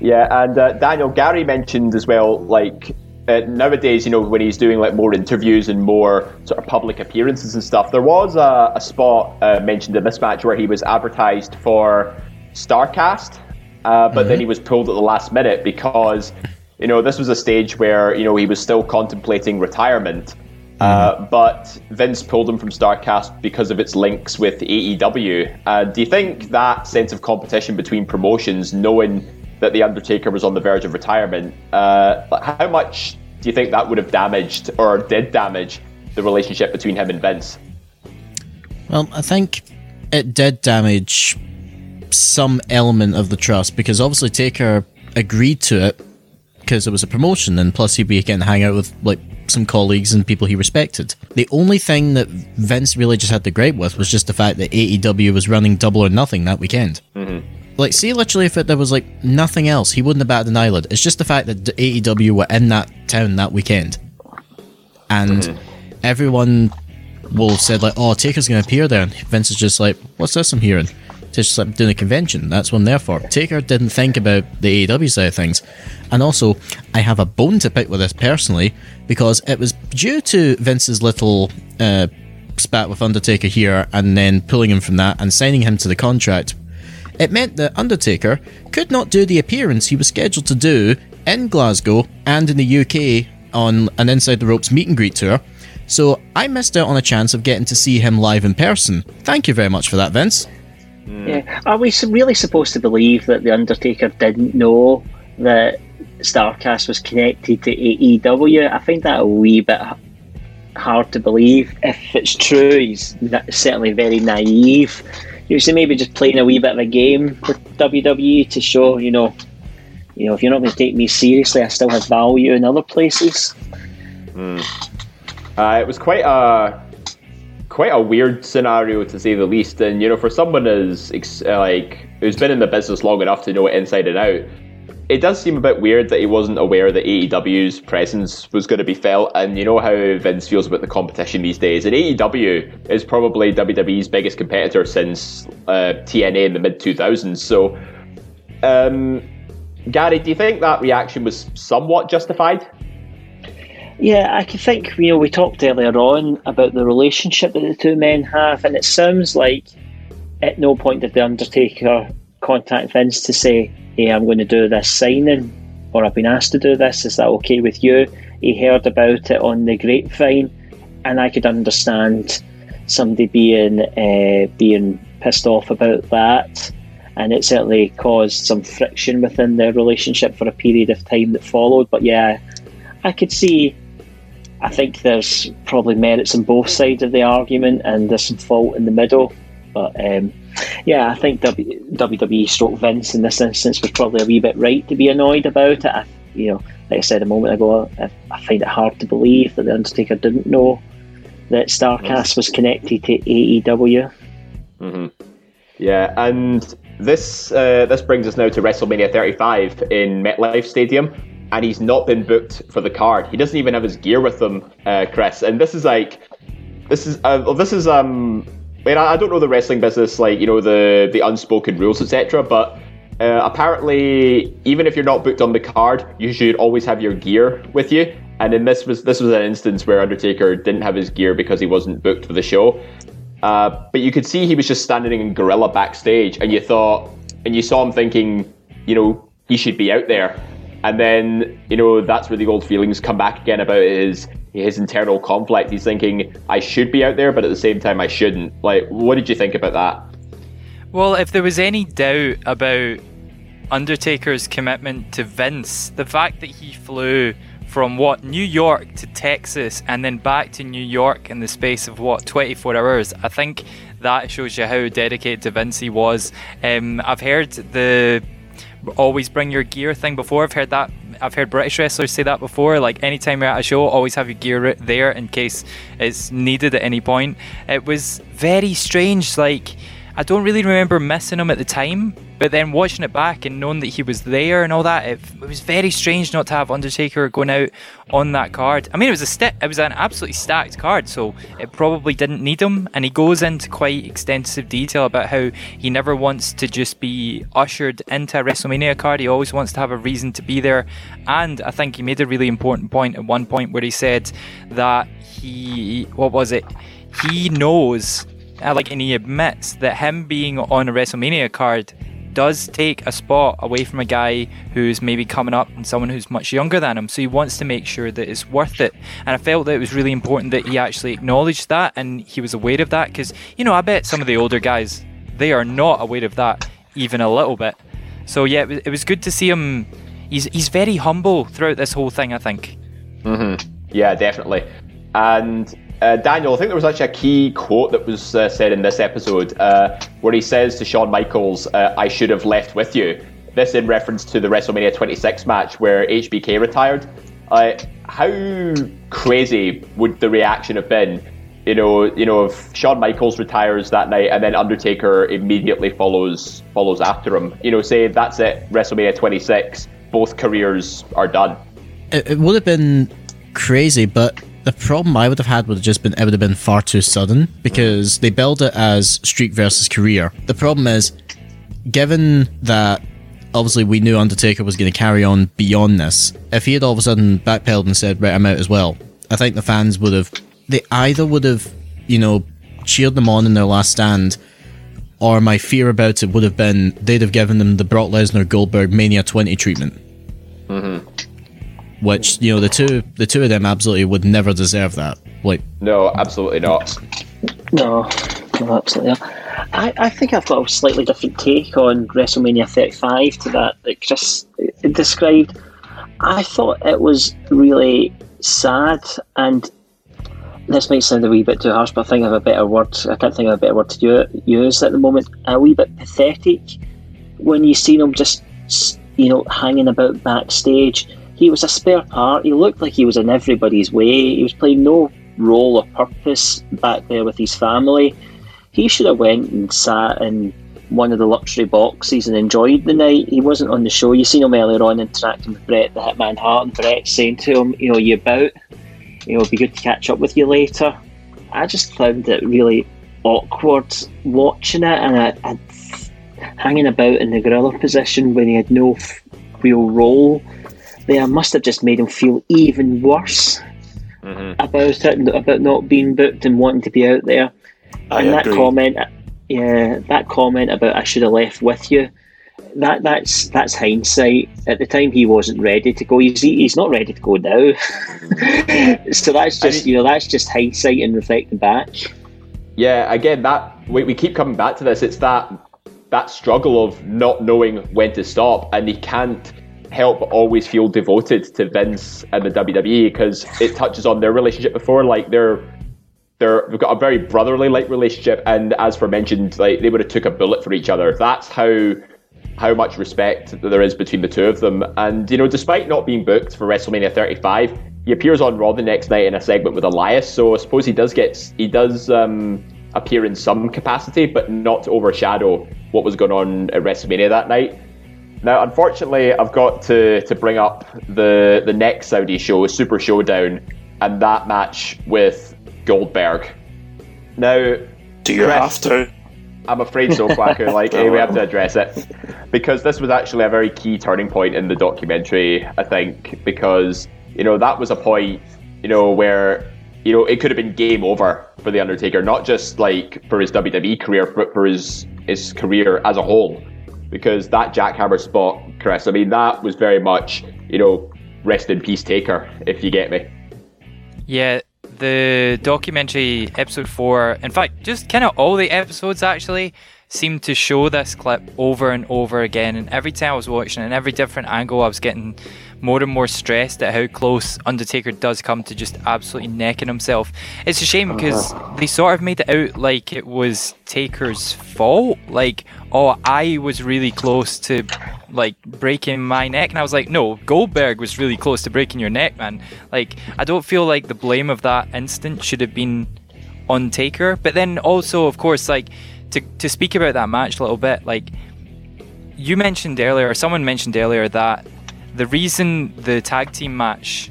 Speaker 1: Yeah, and uh, Daniel Gary mentioned as well, like uh, nowadays, you know, when he's doing like more interviews and more sort of public appearances and stuff, there was a, a spot uh, mentioned in this match where he was advertised for Starrcast, uh, but then he was pulled at the last minute because, you know, this was a stage where you know he was still contemplating retirement. Uh, but Vince pulled him from Starrcast because of its links with AEW. Uh, do you think that sense of competition between promotions, knowing that The Undertaker was on the verge of retirement, uh, how much do you think that would have damaged or did damage the relationship between him and Vince?
Speaker 3: Well, I think it did damage some element of the trust because obviously Taker agreed to it because it was a promotion and plus he'd be getting to hang out with like some colleagues and people he respected. The only thing that Vince really just had to gripe with was just the fact that AEW was running double or nothing that weekend. Mm-hmm. Like, see, literally, if it, there was like nothing else, he wouldn't have batted an eyelid. It's just the fact that the AEW were in that town that weekend, and mm-hmm. everyone will said like, "Oh, Taker's going to appear there," and Vince is just like, "What's this I'm hearing?" Just like doing a convention. That's what I'm there for. Taker didn't think about the AEW side of things, and also I have a bone to pick with this personally because it was due to Vince's little. Uh, spat with Undertaker here and then pulling him from that and signing him to the contract it meant that Undertaker could not do the appearance he was scheduled to do in Glasgow and in the UK on an Inside the Ropes meet and greet tour. So I missed out on a chance of getting to see him live in person. Thank you very much for that, Vince.
Speaker 4: Yeah. Are we really supposed to believe that the Undertaker didn't know that Starrcast was connected to AEW? I find that a wee bit hard to believe. If it's true, he's certainly very naive. You see, maybe just playing a wee bit of a game with WWE to show, you know, you know, if you're not going to take me seriously, I still have value in other places.
Speaker 1: Uh, it was quite a quite a weird scenario to say the least, and you know, for someone as uh, like who's been in the business long enough to know it inside and out, it does seem a bit weird that he wasn't aware that AEW's presence was going to be felt. And you know how Vince feels about the competition these days, and AEW is probably WWE's biggest competitor since uh, TNA in the mid 2000s. So, um, Gary, do you think that reaction was somewhat justified?
Speaker 4: Yeah, I can think, you know, we talked earlier on about the relationship that the two men have, and it sounds like at no point did The Undertaker contact Vince to say, hey, I'm going to do this signing, or I've been asked to do this, is that okay with you? He heard about it on the grapevine, and I could understand somebody being uh, being pissed off about that. And it certainly caused some friction within their relationship for a period of time that followed. But yeah, I could see I think there's probably merits on both sides of the argument, and there's some fault in the middle. But um, yeah, I think WWE stroke Vince in this instance was probably a wee bit right to be annoyed about it. I, you know, like I said a moment ago, I, I find it hard to believe that the Undertaker didn't know that Starrcast was connected to AEW.
Speaker 1: Yeah, and this uh, this brings us now to WrestleMania 35 in MetLife Stadium, and he's not been booked for the card. He doesn't even have his gear with him, uh, Chris. And this is like, this is uh, this is um, I mean, I I don't know the wrestling business, like you know the the unspoken rules, etc. But uh, apparently, even if you're not booked on the card, you should always have your gear with you. And in this was this was an instance where Undertaker didn't have his gear because he wasn't booked for the show. Uh, but you could see he was just standing in gorilla backstage, and you thought, and you saw him thinking, you know, he should be out there. And then, you know, that's where the old feelings come back again about his his internal conflict. He's thinking, I should be out there, but at the same time, I shouldn't. Like, what did you think about that?
Speaker 5: Well, if there was any doubt about Undertaker's commitment to Vince, the fact that he flew from what New York to Texas and then back to New York in the space of what 24 hours, I think that shows you how dedicated to Vince he was. Um, I've heard the always bring your gear thing before. I've heard that. I've heard British wrestlers say that before. Like anytime you're at a show, always have your gear there in case it's needed at any point. It was very strange. Like I don't really remember missing him at the time, but then watching it back and knowing that he was there and all that, it, it was very strange not to have Undertaker going out on that card. I mean, it was a st- it was an absolutely stacked card, so it probably didn't need him. And he goes into quite extensive detail about how he never wants to just be ushered into a WrestleMania card. He always wants to have a reason to be there. And I think he made a really important point at one point where he said that he, what was it? He knows like, and he admits that him being on a WrestleMania card does take a spot away from a guy who's maybe coming up and someone who's much younger than him. So he wants to make sure that it's worth it. And I felt that it was really important that he actually acknowledged that and he was aware of that because, you know, I bet some of the older guys, they are not aware of that even a little bit. So yeah, it was, it was good to see him. He's, he's very humble throughout this whole thing, I think.
Speaker 1: Mm-hmm. Yeah, definitely. And uh, Daniel, I think there was actually a key quote that was uh, said in this episode uh, where he says to Shawn Michaels, uh, I should have left with you. This in reference to the WrestleMania 26 match where HBK retired. Uh, how crazy would the reaction have been? You know, you know, if Shawn Michaels retires that night and then Undertaker immediately follows follows after him. You know, say that's it, WrestleMania 26, both careers are done.
Speaker 3: It, it would have been crazy, but the problem I would have had would have just been it would have been far too sudden because they build it as streak versus career. The problem is, given that obviously we knew Undertaker was going to carry on beyond this, if he had all of a sudden backpedaled and said, "Right, I'm out as well," I think the fans would have they either would have you know cheered them on in their last stand. Or my fear about it would have been they'd have given them the Brock Lesnar Goldberg Mania 20 treatment.
Speaker 1: Mm-hmm
Speaker 3: which you know the two the two of them absolutely would never deserve that. Like
Speaker 1: no, absolutely not.
Speaker 4: No, no, absolutely not. I, I think I've got a slightly different take on WrestleMania 35 to that that Chris described. I thought it was really sad, and this might sound a wee bit too harsh, but I think I have a better word. I can't think of a better word to use at the moment. A wee bit pathetic when you see them just, you know, hanging about backstage he was a spare part. He looked like he was in everybody's way. He was playing no role or purpose back there with his family. He should have went and sat in one of the luxury boxes and enjoyed the night. He wasn't on the show. You seen him earlier on interacting with Bret the Hitman Hart, and Bret saying to him, "You know, you about? You know, it'd be good to catch up with you later." I just found it really awkward watching it, and I, I hanging about in the gorilla position when he had no f- real role there must have just made him feel even worse mm-hmm. about it, about not being booked and wanting to be out there.
Speaker 6: I
Speaker 4: and
Speaker 6: agree.
Speaker 4: that comment, yeah, that comment about I should have left with you. That that's that's hindsight. At the time, he wasn't ready to go. He's he's not ready to go now. so that's just you know that's just hindsight and reflecting back.
Speaker 1: Yeah, again, that we, we keep coming back to this. It's that that struggle of not knowing when to stop, and he can't help always feel devoted to Vince and the WWE because it touches on their relationship before. Like they're they're they've got a very brotherly like relationship, and as for mentioned, like they would have took a bullet for each other. That's how how much respect there is between the two of them. And you know, despite not being booked for WrestleMania 35, he appears on Raw the next night in a segment with Elias. So I suppose he does get he does um, appear in some capacity, but not to overshadow what was going on at WrestleMania that night. Now, unfortunately, I've got to, to bring up the the next Saudi show, Super Showdown, and that match with Goldberg. Now,
Speaker 6: do you have to?
Speaker 1: I'm afraid so, Quacker. like, oh, hey, we have to address it because this was actually a very key turning point in the documentary. I think because you know that was a point, you know, where you know it could have been game over for the Undertaker, not just like for his WWE career, but for his his career as a whole because that jackhammer spot Chris. I mean, that was very much, you know, rest in peace, Taker, if you get me.
Speaker 5: Yeah, the documentary episode four, in fact, just kind of all the episodes actually seemed to show this clip over and over again. And every time I was watching it, in every different angle, I was getting more and more stressed at how close Undertaker does come to just absolutely necking himself. It's a shame because uh-huh. they sort of made it out like it was Taker's fault. Like, oh, I was really close to like breaking my neck, and I was like, no, Goldberg was really close to breaking your neck, man. Like, I don't feel like the blame of that instant should have been on Taker. But then also, of course, like to to speak about that match a little bit, like you mentioned earlier, or someone mentioned earlier that the reason the tag team match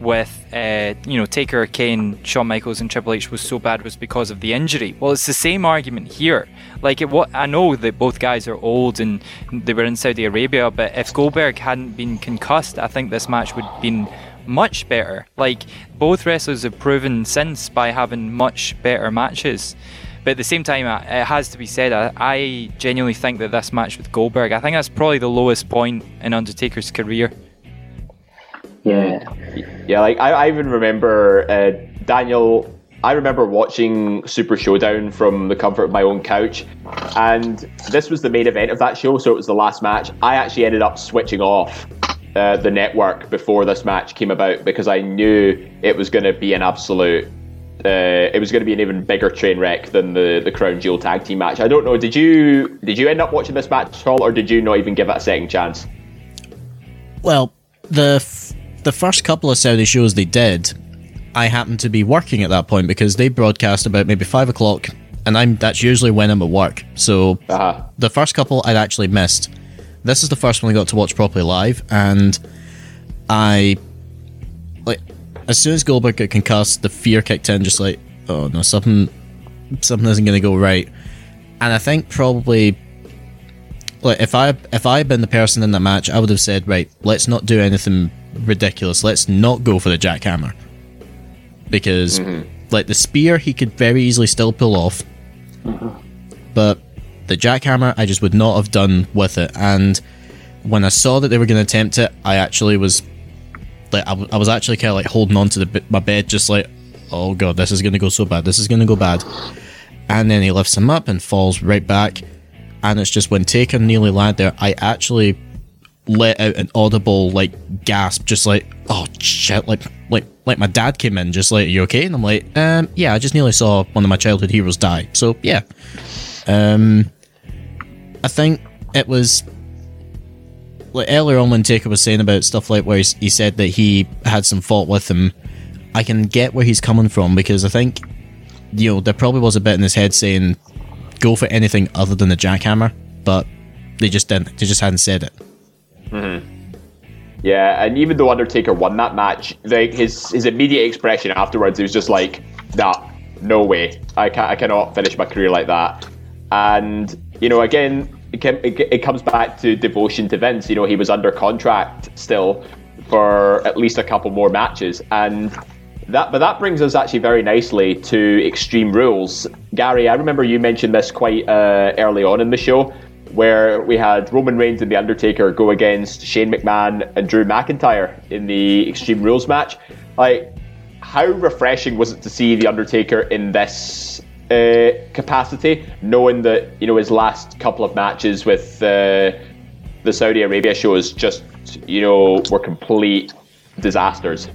Speaker 5: with uh, you know Taker, Kane, Shawn Michaels, and Triple H was so bad was because of the injury. Well, it's the same argument here. Like it, what I know that both guys are old and they were in Saudi Arabia, but if Goldberg hadn't been concussed, I think this match would have been much better. Like both wrestlers have proven since by having much better matches. But at the same time, uh, it has to be said, I, genuinely think that this match with Goldberg, I think that's probably the lowest point in Undertaker's career.
Speaker 4: Yeah.
Speaker 1: Yeah, like I, I even remember uh, Daniel. I remember watching Super Showdown from the comfort of my own couch, and this was the main event of that show, so it was the last match. I actually ended up switching off uh, the network before this match came about because I knew it was going to be an absolute. Uh, it was going to be an even bigger train wreck than the, the Crown Jewel tag team match. I don't know. Did you did you end up watching this match at all, or did you not even give it a second chance?
Speaker 3: Well, the f- the first couple of Saudi shows they did, I happened to be working at that point because they broadcast about maybe five o'clock, and I'm that's usually when I'm at work. So
Speaker 1: Uh-huh.
Speaker 3: the first couple I'd actually missed. This is the first one I got to watch properly live, and I as soon as Goldberg got concussed, the fear kicked in. Just like, oh no, something something isn't going to go right. And I think probably like if I if I had been the person in that match, I would have said, right, let's not do anything ridiculous. Let's not go for the jackhammer because mm-hmm. like the spear he could very easily still pull off, uh-huh. but the jackhammer I just would not have done with it. And when I saw that they were going to attempt it, I actually was like I, was actually kind of like holding on to the my bed, just like, oh god, this is to go so bad. This is to go bad. And then he lifts him up and falls right back. And it's just when Taker nearly landed there, I actually let out an audible like gasp, just like, oh shit, like like like my dad came in, just like, you okay? And I'm like, um, yeah, I just nearly saw one of my childhood heroes die. So yeah. Um I think it was like earlier on when Taker was saying about stuff like where he said that he had some fault with him. I can get where he's coming from because I think you know there probably was a bit in his head saying go for anything other than the jackhammer, but they just didn't. They just hadn't said it. Mm-hmm.
Speaker 1: Yeah, and even though Undertaker won that match, like his his immediate expression afterwards, it was just like, "Nah, no way. I can I cannot finish my career like that." And you know, again, it, can, it, it comes back to devotion to Vince. You know, he was under contract still for at least a couple more matches, and that. But that brings us actually very nicely to Extreme Rules. Gary, I remember you mentioned this quite uh, early on in the show where we had Roman Reigns and The Undertaker go against Shane McMahon and Drew McIntyre in the Extreme Rules match. Like, how refreshing was it to see The Undertaker in this uh, capacity, knowing that you know his last couple of matches with uh, the Saudi Arabia shows just you know were complete disasters.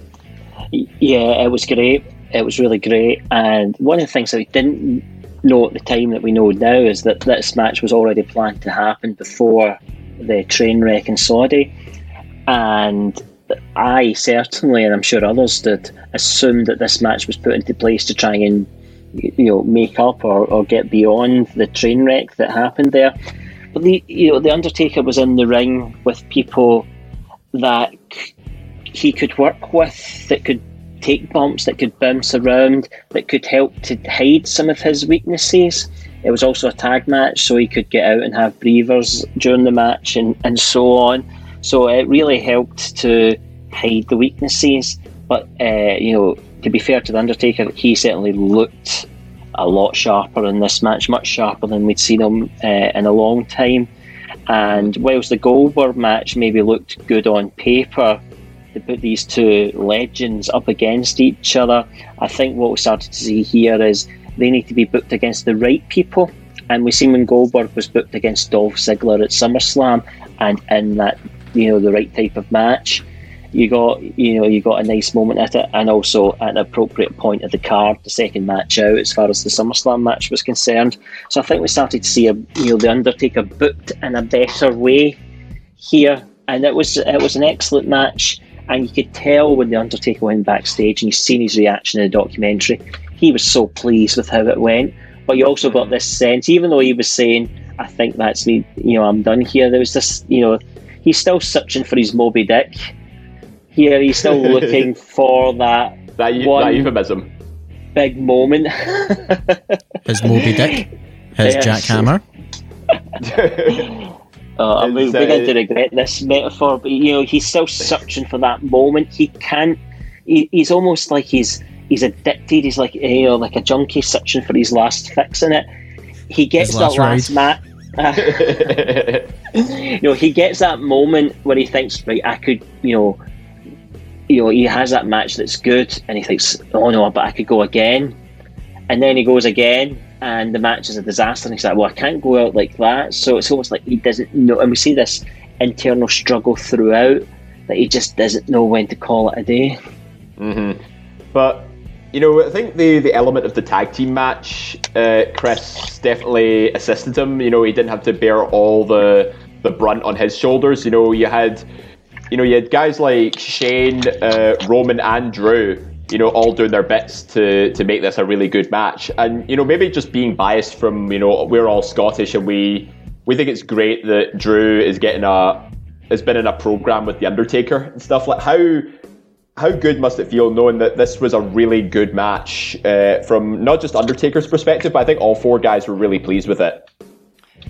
Speaker 4: Yeah, it was great. It was really great. And one of the things that we didn't know at the time that we know now is that this match was already planned to happen before the train wreck in Saudi. And I certainly, and I'm sure others did, assume that this match was put into place to try and you know make up or, or get beyond the train wreck that happened there. But the you know the Undertaker was in the ring with people that he could work with that could take bumps, that could bounce around, that could help to hide some of his weaknesses. It was also a tag match, so he could get out and have breathers during the match and, and so on. So it really helped to hide the weaknesses. But, uh, you know, to be fair to The Undertaker, he certainly looked a lot sharper in this match, much sharper than we'd seen him uh, in a long time. And whilst the Goldberg match maybe looked good on paper, to put these two legends up against each other, I think what we started to see here is they need to be booked against the right people. And we see when Goldberg was booked against Dolph Ziggler at SummerSlam, and in that you know the right type of match, you got you know you got a nice moment at it, and also at an appropriate point of the card, the second match out as far as the SummerSlam match was concerned. So I think we started to see a you know the Undertaker booked in a better way here, and it was it was an excellent match. And you could tell when the Undertaker went backstage, and you've seen his reaction in the documentary. He was so pleased with how it went. But you also got this sense, even though he was saying, "I think that's me," you know, I'm done here. There was this, you know, he's still searching for his Moby Dick here he's still looking for that
Speaker 1: that,
Speaker 4: one
Speaker 1: that euphemism.
Speaker 4: big moment.
Speaker 3: His Moby Dick, his
Speaker 4: Yes.
Speaker 3: jackhammer.
Speaker 4: Uh, I'm
Speaker 1: It's, uh,
Speaker 4: beginning to regret this metaphor, but you know he's still searching for that moment. He can't. He, he's almost like he's he's addicted. He's like you know like a junkie searching for his last fix in it. He gets
Speaker 3: His
Speaker 4: that
Speaker 3: last
Speaker 4: last mat. you know he gets that moment where he thinks right I could you know you know he has that match that's good and he thinks oh no but I could go again and then he goes again and the match is a disaster and he's like well I can't go out like that so it's almost like he doesn't know and we see this internal struggle throughout that he just doesn't know when to call it a day
Speaker 1: Mm-hmm. But you know, I think the the element of the tag team match, uh, Chris definitely assisted him. You know, he didn't have to bear all the the brunt on his shoulders. You know, you had, you know, you had guys like Shane, uh, Roman, and Drew. You know, all doing their bits to to make this a really good match. And you know, maybe just being biased from you know we're all Scottish and we we think it's great that Drew is getting a has been in a program with the Undertaker and stuff like how how good must it feel knowing that this was a really good match uh, from not just Undertaker's perspective, but I think all four guys were really pleased with it.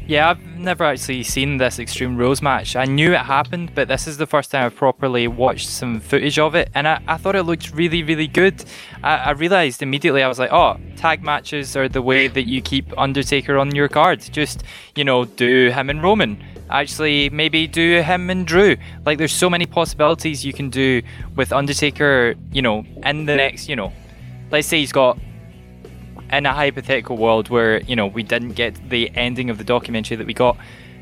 Speaker 5: Yeah, I've never actually seen this Extreme Rules match. I knew it happened, but this is the first time I've properly watched some footage of it, and I, I thought it looked really, really good. I, I realised immediately, I was like, oh, tag matches are the way that you keep Undertaker on your card. Just, you know, do him and Roman. Actually, maybe do him and Drew. Like, there's so many possibilities you can do with Undertaker, you know, in the next, you know, let's say he's got in a hypothetical world where you know we didn't get the ending of the documentary that we got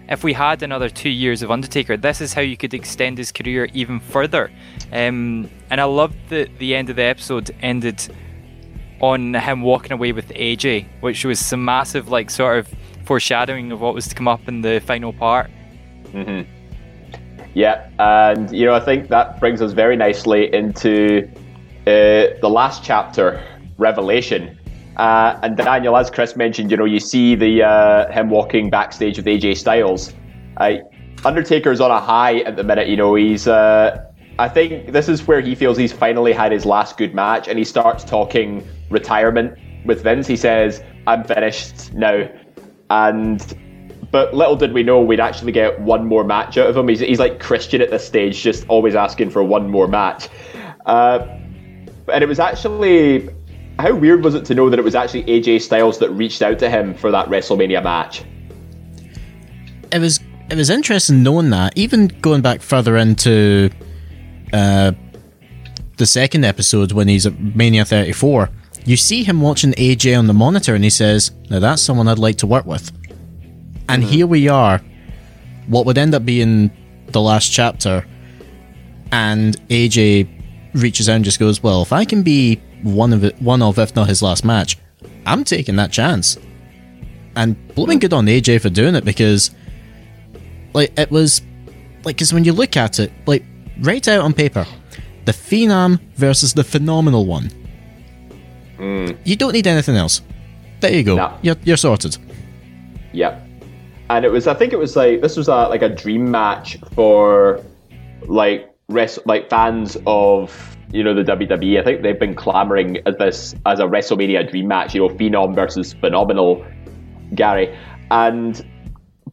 Speaker 5: if we had another two years of undertaker this is how you could extend his career even further. Um, and i loved that the end of the episode ended on him walking away with aj which was some massive like sort of foreshadowing of what was to come up in the final part.
Speaker 1: Hmm Yeah, and you know I think that brings us very nicely into uh, the last chapter, Revelation. Uh, and Daniel, as Chris mentioned, you know you see the uh, him walking backstage with AJ Styles. Uh, Undertaker's on a high at the minute. You know he's. Uh, I think this is where he feels he's finally had his last good match, and he starts talking retirement with Vince. He says, "I'm finished now," and but little did we know we'd actually get one more match out of him. He's, he's like Christian at this stage, just always asking for one more match. Uh, and it was actually how weird was it to know that it was actually AJ Styles that reached out to him for that WrestleMania match?
Speaker 3: It was it was interesting knowing that. Even going back further into uh, the second episode when he's at Mania 34, you see him watching AJ on the monitor, and he says, "Now that's someone I'd like to work with." And here we are, what would end up being the last chapter, and AJ reaches out and just goes, "Well, if I can be one of it, one of if not his last match, I'm taking that chance." And blooming good on AJ for doing it because, like, it was like because when you look at it, like right out on paper, the Phenom versus the Phenomenal One. Mm. You don't need anything else. There you go.
Speaker 1: No.
Speaker 3: You're, you're sorted.
Speaker 1: Yep. And it was, I think it was like this was a like a dream match for like rest like fans of you know the WWE. I think they've been clamoring as this as a WrestleMania dream match. You know, Phenom versus Phenomenal, Gary, and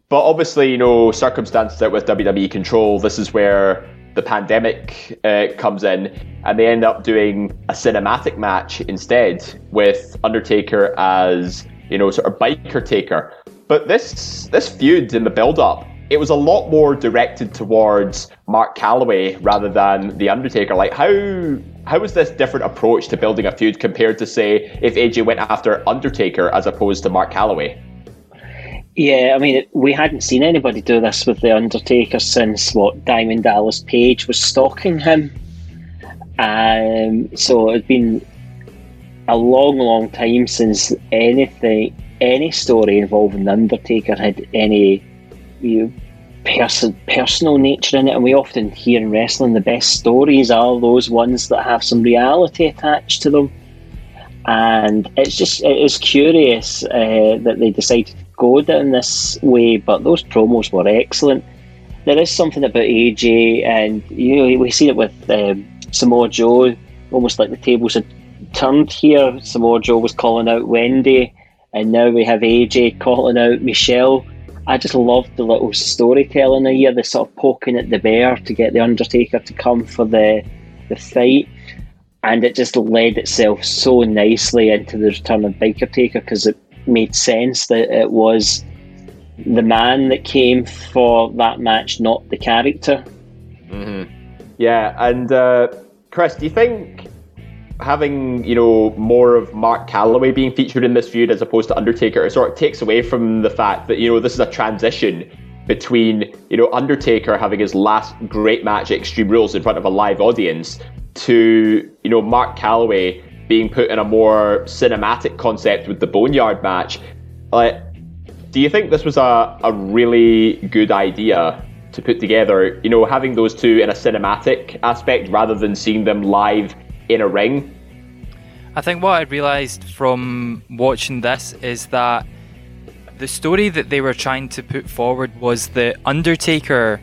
Speaker 1: but obviously you know circumstances out with WWE control. This is where the pandemic uh, comes in, and they end up doing a cinematic match instead with Undertaker as you know sort of biker taker. But this this feud in the build up, it was a lot more directed towards Mark Callaway rather than the Undertaker. Like how how was this different approach to building a feud compared to say if AJ went after Undertaker as opposed to Mark Callaway?
Speaker 4: Yeah, I mean, we hadn't seen anybody do this with The Undertaker since what Diamond Dallas Page was stalking him. Um, so it'd been a long, long time since anything, any story involving The Undertaker had any you know, person, personal nature in it. And we often hear in wrestling the best stories are those ones that have some reality attached to them. And it's just, it is curious uh, that they decided to go down this way, but those promos were excellent. There is something about AJ, and you know, we see it with um, Samoa Joe, almost like the tables had turned here. Samoa Joe was calling out Wendy, and now we have AJ calling out Michelle. I just loved the little storytelling here, the sort of poking at the bear to get the Undertaker to come for the the fight, and it just led itself so nicely into the return of Biker Taker because it made sense that it was the man that came for that match, not the character.
Speaker 1: Mm-hmm. Yeah, and uh, Chris, do you think having you know more of Mark Callaway being featured in this feud as opposed to Undertaker sort of takes away from the fact that you know this is a transition between you know Undertaker having his last great match at Extreme Rules in front of a live audience to you know Mark Callaway being put in a more cinematic concept with the Boneyard match. Like, do you think this was a, a really good idea to put together? You know, having those two in a cinematic aspect rather than seeing them live in a ring.
Speaker 5: I think what I realised from watching this is that the story that they were trying to put forward was the Undertaker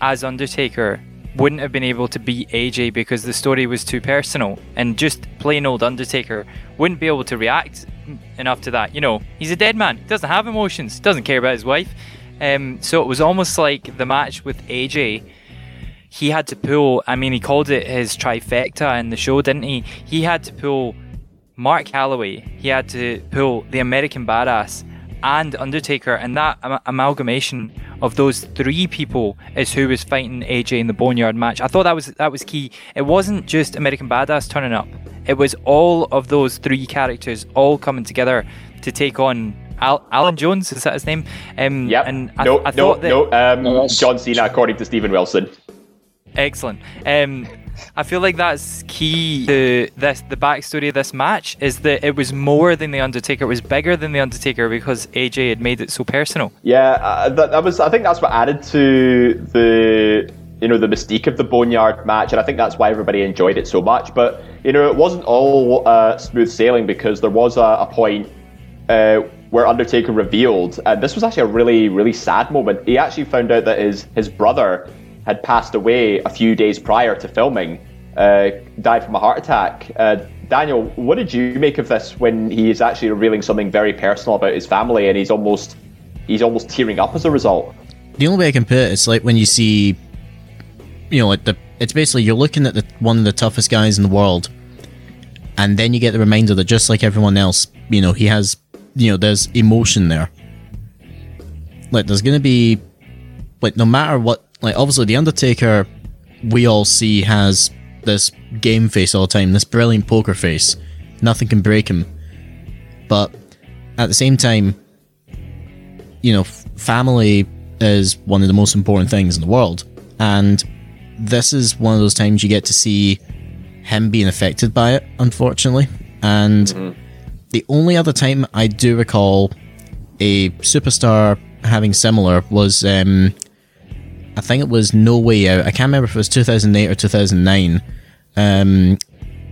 Speaker 5: as Undertaker wouldn't have been able to beat AJ because the story was too personal, and just plain old Undertaker wouldn't be able to react enough to that. You know, he's a dead man, he doesn't have emotions, doesn't care about his wife. Um, so it was almost like the match with AJ. He had to pull. I mean, he called it his trifecta in the show, didn't he? He had to pull Mark Callaway. He had to pull the American Badass and Undertaker, and that am- amalgamation of those three people is who was fighting AJ in the Boneyard match. I thought that was that was key. It wasn't just American Badass turning up; it was all of those three characters all coming together to take on Al- Allen Jones. Is that his name? Um,
Speaker 1: yep.
Speaker 5: And I,
Speaker 1: no,
Speaker 5: I
Speaker 1: no,
Speaker 5: thought that,
Speaker 1: no. Um, John Cena, according to Stephen Wilson.
Speaker 5: Excellent. Um, I feel like that's key to this. The backstory of this match is that it was more than the Undertaker. It was bigger than the Undertaker because AJ had made it so personal.
Speaker 1: Yeah, uh, that, that was. I think that's what added to the you know the mystique of the Boneyard match, and I think that's why everybody enjoyed it so much. But you know, it wasn't all uh, smooth sailing because there was a, a point uh, where Undertaker revealed, and this was actually a really, really sad moment. He actually found out that his his brother had passed away a few days prior to filming, uh, died from a heart attack. Uh, Daniel, what did you make of this when he is actually revealing something very personal about his family, and he's almost he's almost tearing up as a result?
Speaker 3: The only way I can put it is like when you see, you know, like the it's basically you're looking at the one of the toughest guys in the world, and then you get the reminder that just like everyone else, you know, he has, you know, there's emotion there. Like there's gonna be, like no matter what, like obviously the Undertaker, we all see has this game face all the time, this brilliant poker face. Nothing can break him. But at the same time, you know, f- family is one of the most important things in the world. And this is one of those times you get to see him being affected by it, unfortunately. And the only other time I do recall a superstar having similar was, um, I think it was No Way Out. I can't remember if it was 2008 or 2009. Um,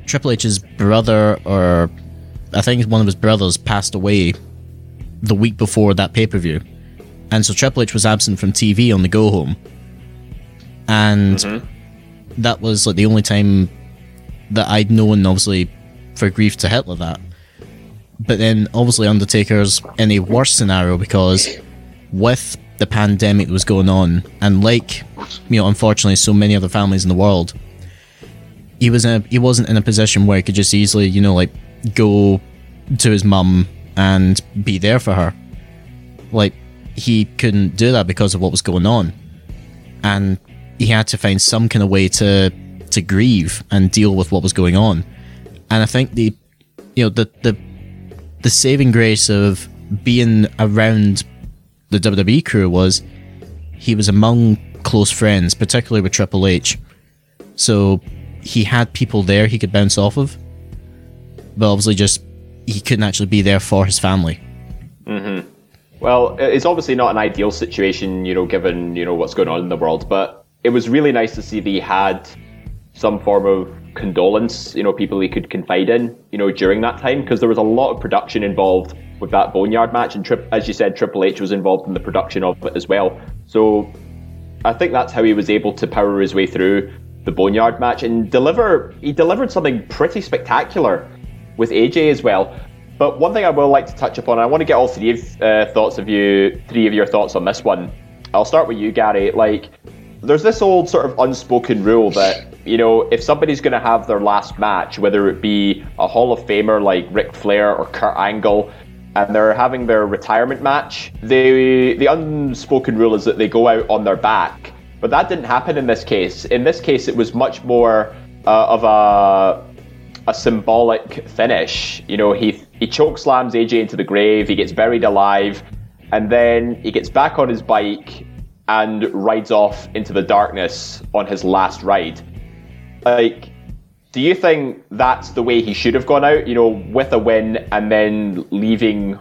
Speaker 3: Triple H's brother, or I think one of his brothers, passed away the week before that pay per view. And so Triple H was absent from TV on the go home. And that was like the only time that I'd known, obviously, for grief to hit like that. But then, obviously, Undertaker's in a worse scenario because with the pandemic was going on, and like, you know, unfortunately, so many other families in the world, he was in a, he wasn't in a position where he could just easily, you know, like go to his mum and be there for her. Like he couldn't do that because of what was going on, and he had to find some kind of way to to grieve and deal with what was going on. And I think the you know the the the saving grace of being around the WWE crew was he was among close friends, particularly with Triple H. So he had people there he could bounce off of, but obviously just he couldn't actually be there for his family.
Speaker 1: Mm-hmm. Well, it's obviously not an ideal situation, you know, given you know what's going on in the world. But it was really nice to see that he had some form of condolence, you know, people he could confide in, you know, during that time, because there was a lot of production involved with that Boneyard match, and Tri- as you said, Triple H was involved in the production of it as well. So I think that's how he was able to power his way through the Boneyard match and deliver. He delivered something pretty spectacular with AJ as well. But one thing I will like to touch upon, I want to get all three of, uh, thoughts of you, three of your thoughts on this one. I'll start with you, Gary. Like, there's this old sort of unspoken rule that you know if somebody's going to have their last match, whether it be a Hall of Famer like Ric Flair or Kurt Angle, and they're having their retirement match, the the unspoken rule is that they go out on their back. But that didn't happen in this case. In this case, it was much more uh, of a a symbolic finish. You know, he he choke slams AJ into the grave. He gets buried alive, and then he gets back on his bike and rides off into the darkness on his last ride. Like, do you think that's the way he should have gone out? You know, with a win and then leaving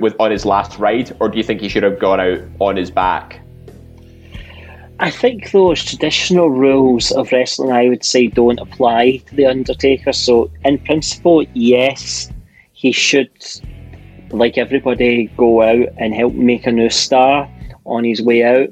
Speaker 1: with on his last ride, or do you think he should have gone out on his back?
Speaker 4: I think those traditional rules of wrestling, I would say, don't apply to The Undertaker. So, in principle, yes, he should, like everybody, go out and help make a new star on his way out.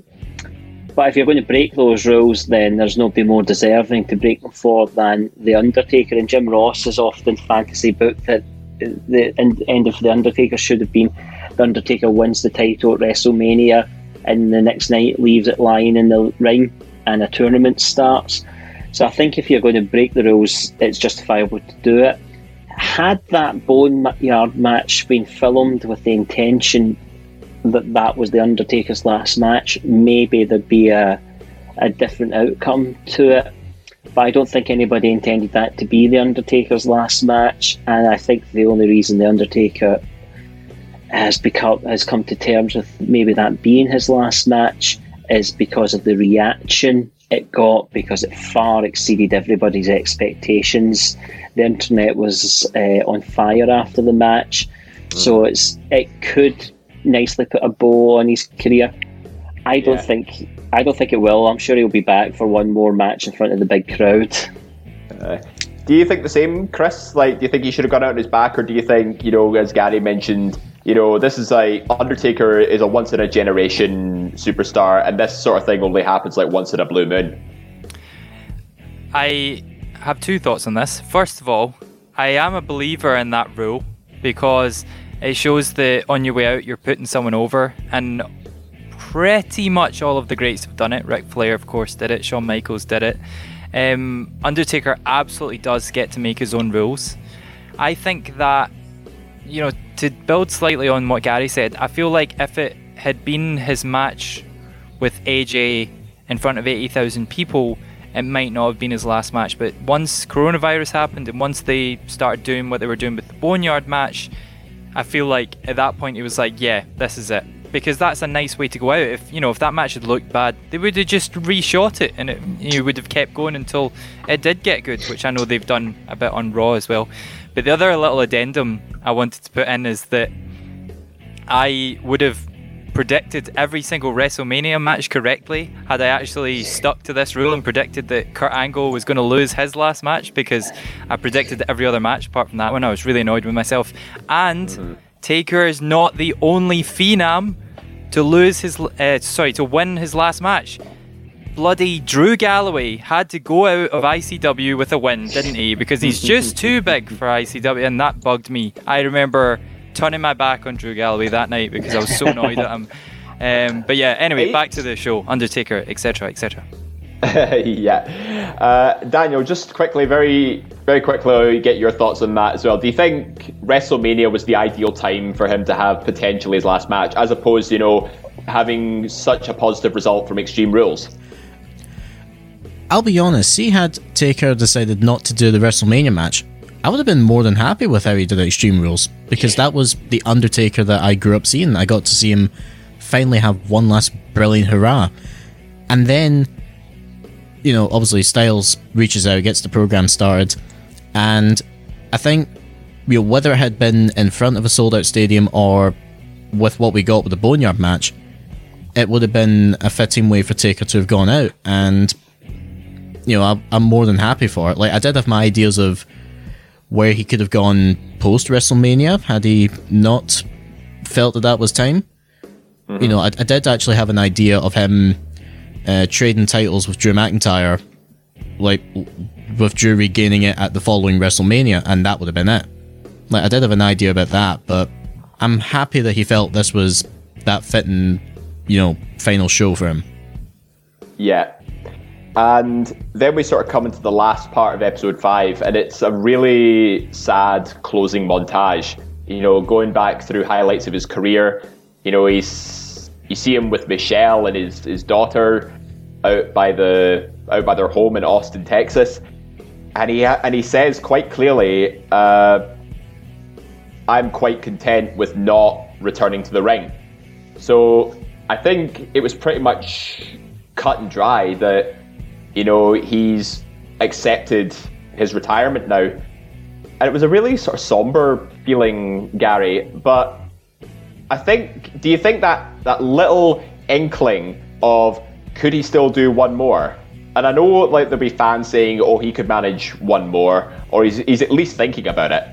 Speaker 4: But if you're going to break those rules, then there's nobody more deserving to break them for than The Undertaker. And Jim Ross is often fantasy booked that the end of The Undertaker should have been The Undertaker wins the title at WrestleMania and the next night leaves it lying in the ring and a tournament starts. So I think if you're going to break the rules, it's justifiable to do it. Had that Boneyard match been filmed with the intention that that was the Undertaker's last match, maybe there'd be a, a different outcome to it. But I don't think anybody intended that to be the Undertaker's last match, and I think the only reason the Undertaker has become has come to terms with maybe that being his last match is because of the reaction it got because it far exceeded everybody's expectations. The internet was uh, on fire after the match, mm. so it's it could nicely put a bow on his career. I don't yeah. think I don't think it will. I'm sure he'll be back for one more match in front of the big crowd.
Speaker 1: Uh, do you think the same, Chris? Like, do you think he should have gone out on his back, or do you think, you know, as Gary mentioned, you know, this is like Undertaker is a once in a generation superstar, and this sort of thing only happens like once in a blue moon.
Speaker 5: I have two thoughts on this. First of all, I am a believer in that rule because it shows that on your way out you're putting someone over, and pretty much all of the greats have done it. Ric Flair, of course, did it. Shawn Michaels did it. Um, Undertaker absolutely does get to make his own rules. I think that you know, to build slightly on what Gary said, I feel like if it had been his match with AJ in front of 80,000 people, it might not have been his last match. But once coronavirus happened and once they started doing what they were doing with the Boneyard match, I feel like at that point it was like, yeah, this is it. Because that's a nice way to go out. If you know, if that match had looked bad, they would have just reshot it, and it you would have kept going until it did get good, which I know they've done a bit on Raw as well. But the other little addendum I wanted to put in is that I would have predicted every single WrestleMania match correctly had I actually stuck to this rule and predicted that Kurt Angle was going to lose his last match because I predicted every other match apart from that one. I was really annoyed with myself. And mm-hmm. Taker is not the only phenom to lose his uh, sorry to win his last match bloody Drew Galloway had to go out of ICW with a win, didn't he? Because he's just too big for ICW, and that bugged me. I remember turning my back on Drew Galloway that night because I was so annoyed at him. Um, but yeah, anyway, back to the show, Undertaker, etc., etc.
Speaker 1: yeah. Uh, Daniel, just quickly, very, very quickly, get your thoughts on that as well. Do you think WrestleMania was the ideal time for him to have potentially his last match, as opposed, you know, having such a positive result from Extreme Rules?
Speaker 3: I'll be honest, see had Taker decided not to do the WrestleMania match, I would have been more than happy with how he did Extreme Rules because that was the Undertaker that I grew up seeing. I got to see him finally have one last brilliant hurrah. And then, you know, obviously Styles reaches out, gets the program started, and I think, you know, whether it had been in front of a sold out stadium or with what we got with the Boneyard match, it would have been a fitting way for Taker to have gone out. And, you know, I'm, I'm more than happy for it. Like, I did have my ideas of where he could have gone post WrestleMania had he not felt that that was time. Mm-hmm. You know, I, I, did actually have an idea of him uh, trading titles with Drew McIntyre, like with Drew regaining it at the following WrestleMania, and that would have been it. Like, I did have an idea about that, but I'm happy that he felt this was that fitting, you know, final show for him.
Speaker 1: Yeah, and then we sort of come into the last part of episode five, and it's a really sad closing montage. You know, going back through highlights of his career. You know, he's you see him with Michelle and his his daughter out by the out by their home in Austin, Texas, and he and he says quite clearly, uh, "I'm quite content with not returning to the ring." So I think it was pretty much cut and dry that you know, he's accepted his retirement now. And it was a really sort of somber feeling, Gary. But I think, do you think that that little inkling of could he still do one more? And I know like there'll be fans saying, oh, he could manage one more, or he's, he's at least thinking about it.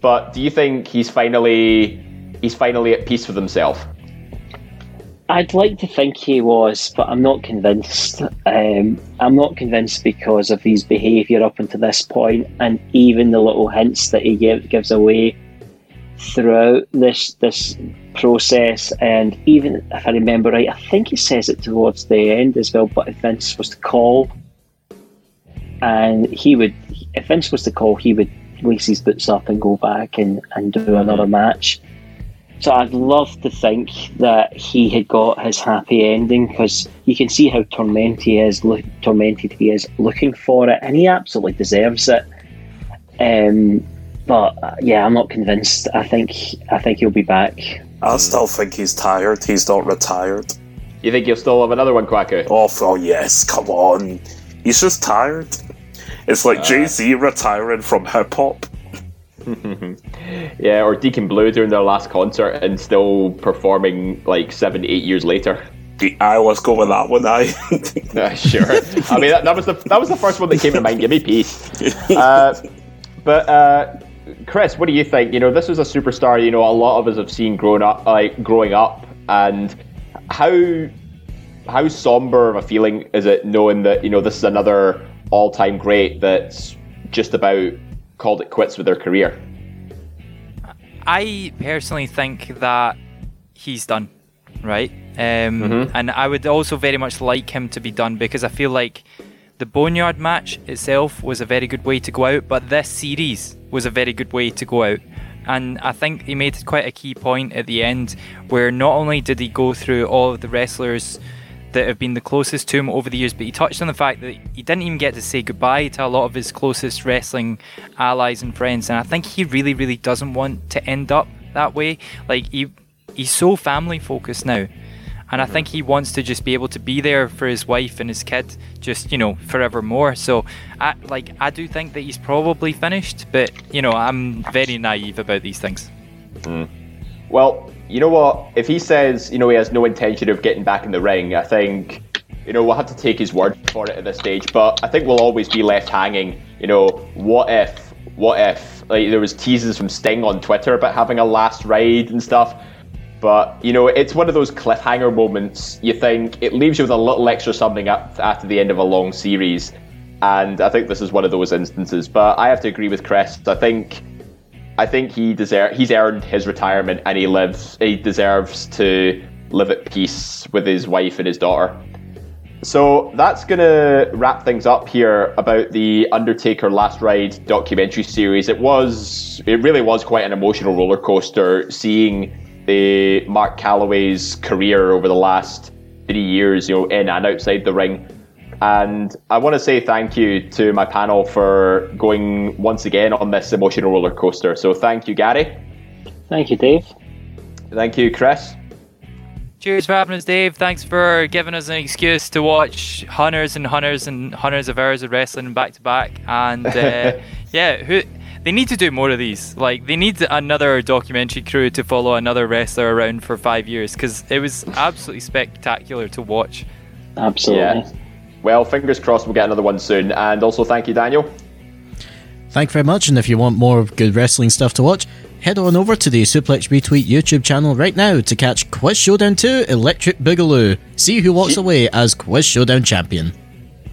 Speaker 1: But do you think he's finally he's finally at peace with himself?
Speaker 4: I'd like to think he was, but I'm not convinced. Um, I'm not convinced because of his behaviour up until this point, and even the little hints that he give, gives away throughout this this process. And even if I remember right, I think he says it towards the end as well. But if Vince was to call, and he would, if Vince was to call, he would lace his boots up and go back and, and do another match. So I'd love to think that he had got his happy ending because you can see how tormented he is, lo- tormented he is looking for it, and he absolutely deserves it. Um, but uh, yeah, I'm not convinced. I think I think he'll be back.
Speaker 6: I still think he's tired. He's not retired.
Speaker 1: You think he'll still have another one, Quacker?
Speaker 6: Oh, oh yes, come on. He's just tired. It's like uh, Jay Z retiring from hip hop.
Speaker 1: yeah, or Deacon Blue during their last concert and still performing like seven, eight years later.
Speaker 6: I was going with that one. I
Speaker 1: uh, sure. I mean, that, that, was the that was the first one that came to mind. Give me peace. Uh, but uh, Chris, what do you think? You know, this was a superstar. You know, a lot of us have seen growing up, like growing up, and how how somber of a feeling is it knowing that you know this is another all-time great that's just about called it quits with their career?
Speaker 5: I personally think that he's done, right? Um, mm-hmm. And I would also very much like him to be done because I feel like the Boneyard match itself was a very good way to go out, but this series was a very good way to go out. And I think he made quite a key point at the end where not only did he go through all of the wrestlers that have been the closest to him over the years, but he touched on the fact that he didn't even get to say goodbye to a lot of his closest wrestling allies and friends. And I think he really, really doesn't want to end up that way. Like he, he's so family focused now. And I mm-hmm. think he wants to just be able to be there for his wife and his kid, just you know, forevermore. So, I like I do think that he's probably finished, but you know, I'm very naive about these things.
Speaker 1: Mm. Well, you know what? If he says, you know, he has no intention of getting back in the ring, I think, you know, we'll have to take his word for it at this stage. But I think we'll always be left hanging. You know, what if, what if, like, there was teases from Sting on Twitter about having a last ride and stuff. But, you know, it's one of those cliffhanger moments. You think it leaves you with a little extra something after the end of a long series. And I think this is one of those instances. But I have to agree with Chris. I think I think he deserve he's earned his retirement and he lives he deserves to live at peace with his wife and his daughter. So that's going to wrap things up here about the Undertaker Last Ride documentary series. It was, it really was quite an emotional roller coaster seeing the Mark Callaway's career over the last three years, you know, in and outside the ring. And I want to say thank you to my panel for going once again on this emotional roller coaster. So thank you, Gary.
Speaker 4: Thank you, Dave.
Speaker 1: Thank you, Chris.
Speaker 5: Cheers for having us, Dave. Thanks for giving us an excuse to watch hundreds and hundreds and hundreds of hours of wrestling back to back. And uh, yeah, who they need to do more of these. Like they need another documentary crew to follow another wrestler around for five years because it was absolutely spectacular to watch.
Speaker 4: Absolutely. Yeah.
Speaker 1: Well, fingers crossed we'll get another one soon. And also thank you, Daniel.
Speaker 3: Thank you very much. And if you want more good wrestling stuff to watch, head on over to the Suplex Retweet YouTube channel right now to catch Quiz Showdown 2 Electric Boogaloo. See who walks away as Quiz Showdown champion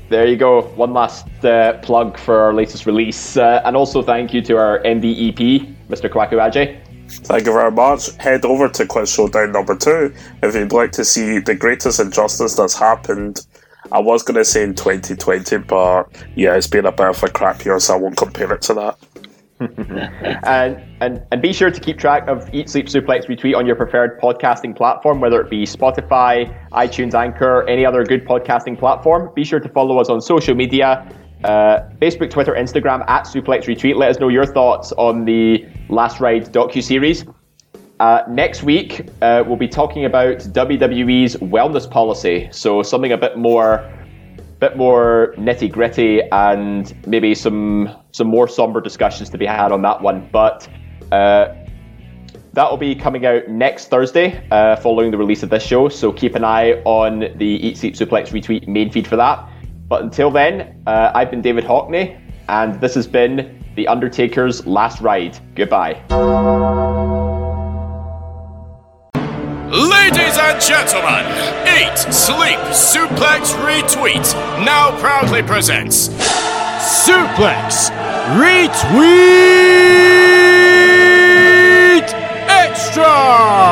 Speaker 1: there you go. One last uh, plug for our latest release. Uh, and also thank you to our NDEP, Mr. Kwaku Ajay.
Speaker 6: Thank you very much. Head over to Quiz Showdown number two if you'd like to see the greatest injustice that's happened. I was going to say in 2020, but yeah, it's been a bit of a crap year, so I won't compare it to that.
Speaker 1: and, and and be sure to keep track of Eat Sleep Suplex Retweet on your preferred podcasting platform, whether it be Spotify, iTunes, Anchor, any other good podcasting platform. Be sure to follow us on social media. Uh, Facebook, Twitter, Instagram at Suplex Retweet. Let us know your thoughts on the Last Ride docu series. Uh, next week, uh, we'll be talking about WWE's wellness policy. So something a bit more bit more nitty gritty and maybe some some more somber discussions to be had on that one. But uh, that will be coming out next Thursday, uh, following the release of this show. So keep an eye on the Eat Sleep Suplex retweet main feed for that. But until then, uh, I've been David Hockney, and this has been The Undertaker's Last Ride. Goodbye.
Speaker 9: Ladies and gentlemen, Eat, Sleep, Suplex, Retweet now proudly presents Suplex, Retweet Extra!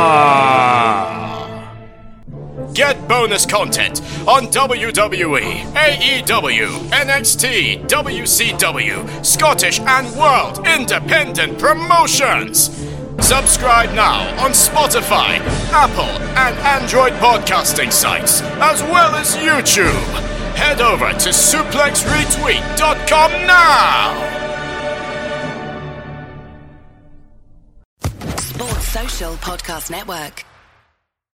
Speaker 9: Get bonus content on WWE, AEW, NXT, WCW, Scottish, and World Independent Promotions. Subscribe now on Spotify, Apple, and Android podcasting sites, as well as YouTube. Head over to suplexretweet.com now!
Speaker 10: Sports Social Podcast Network.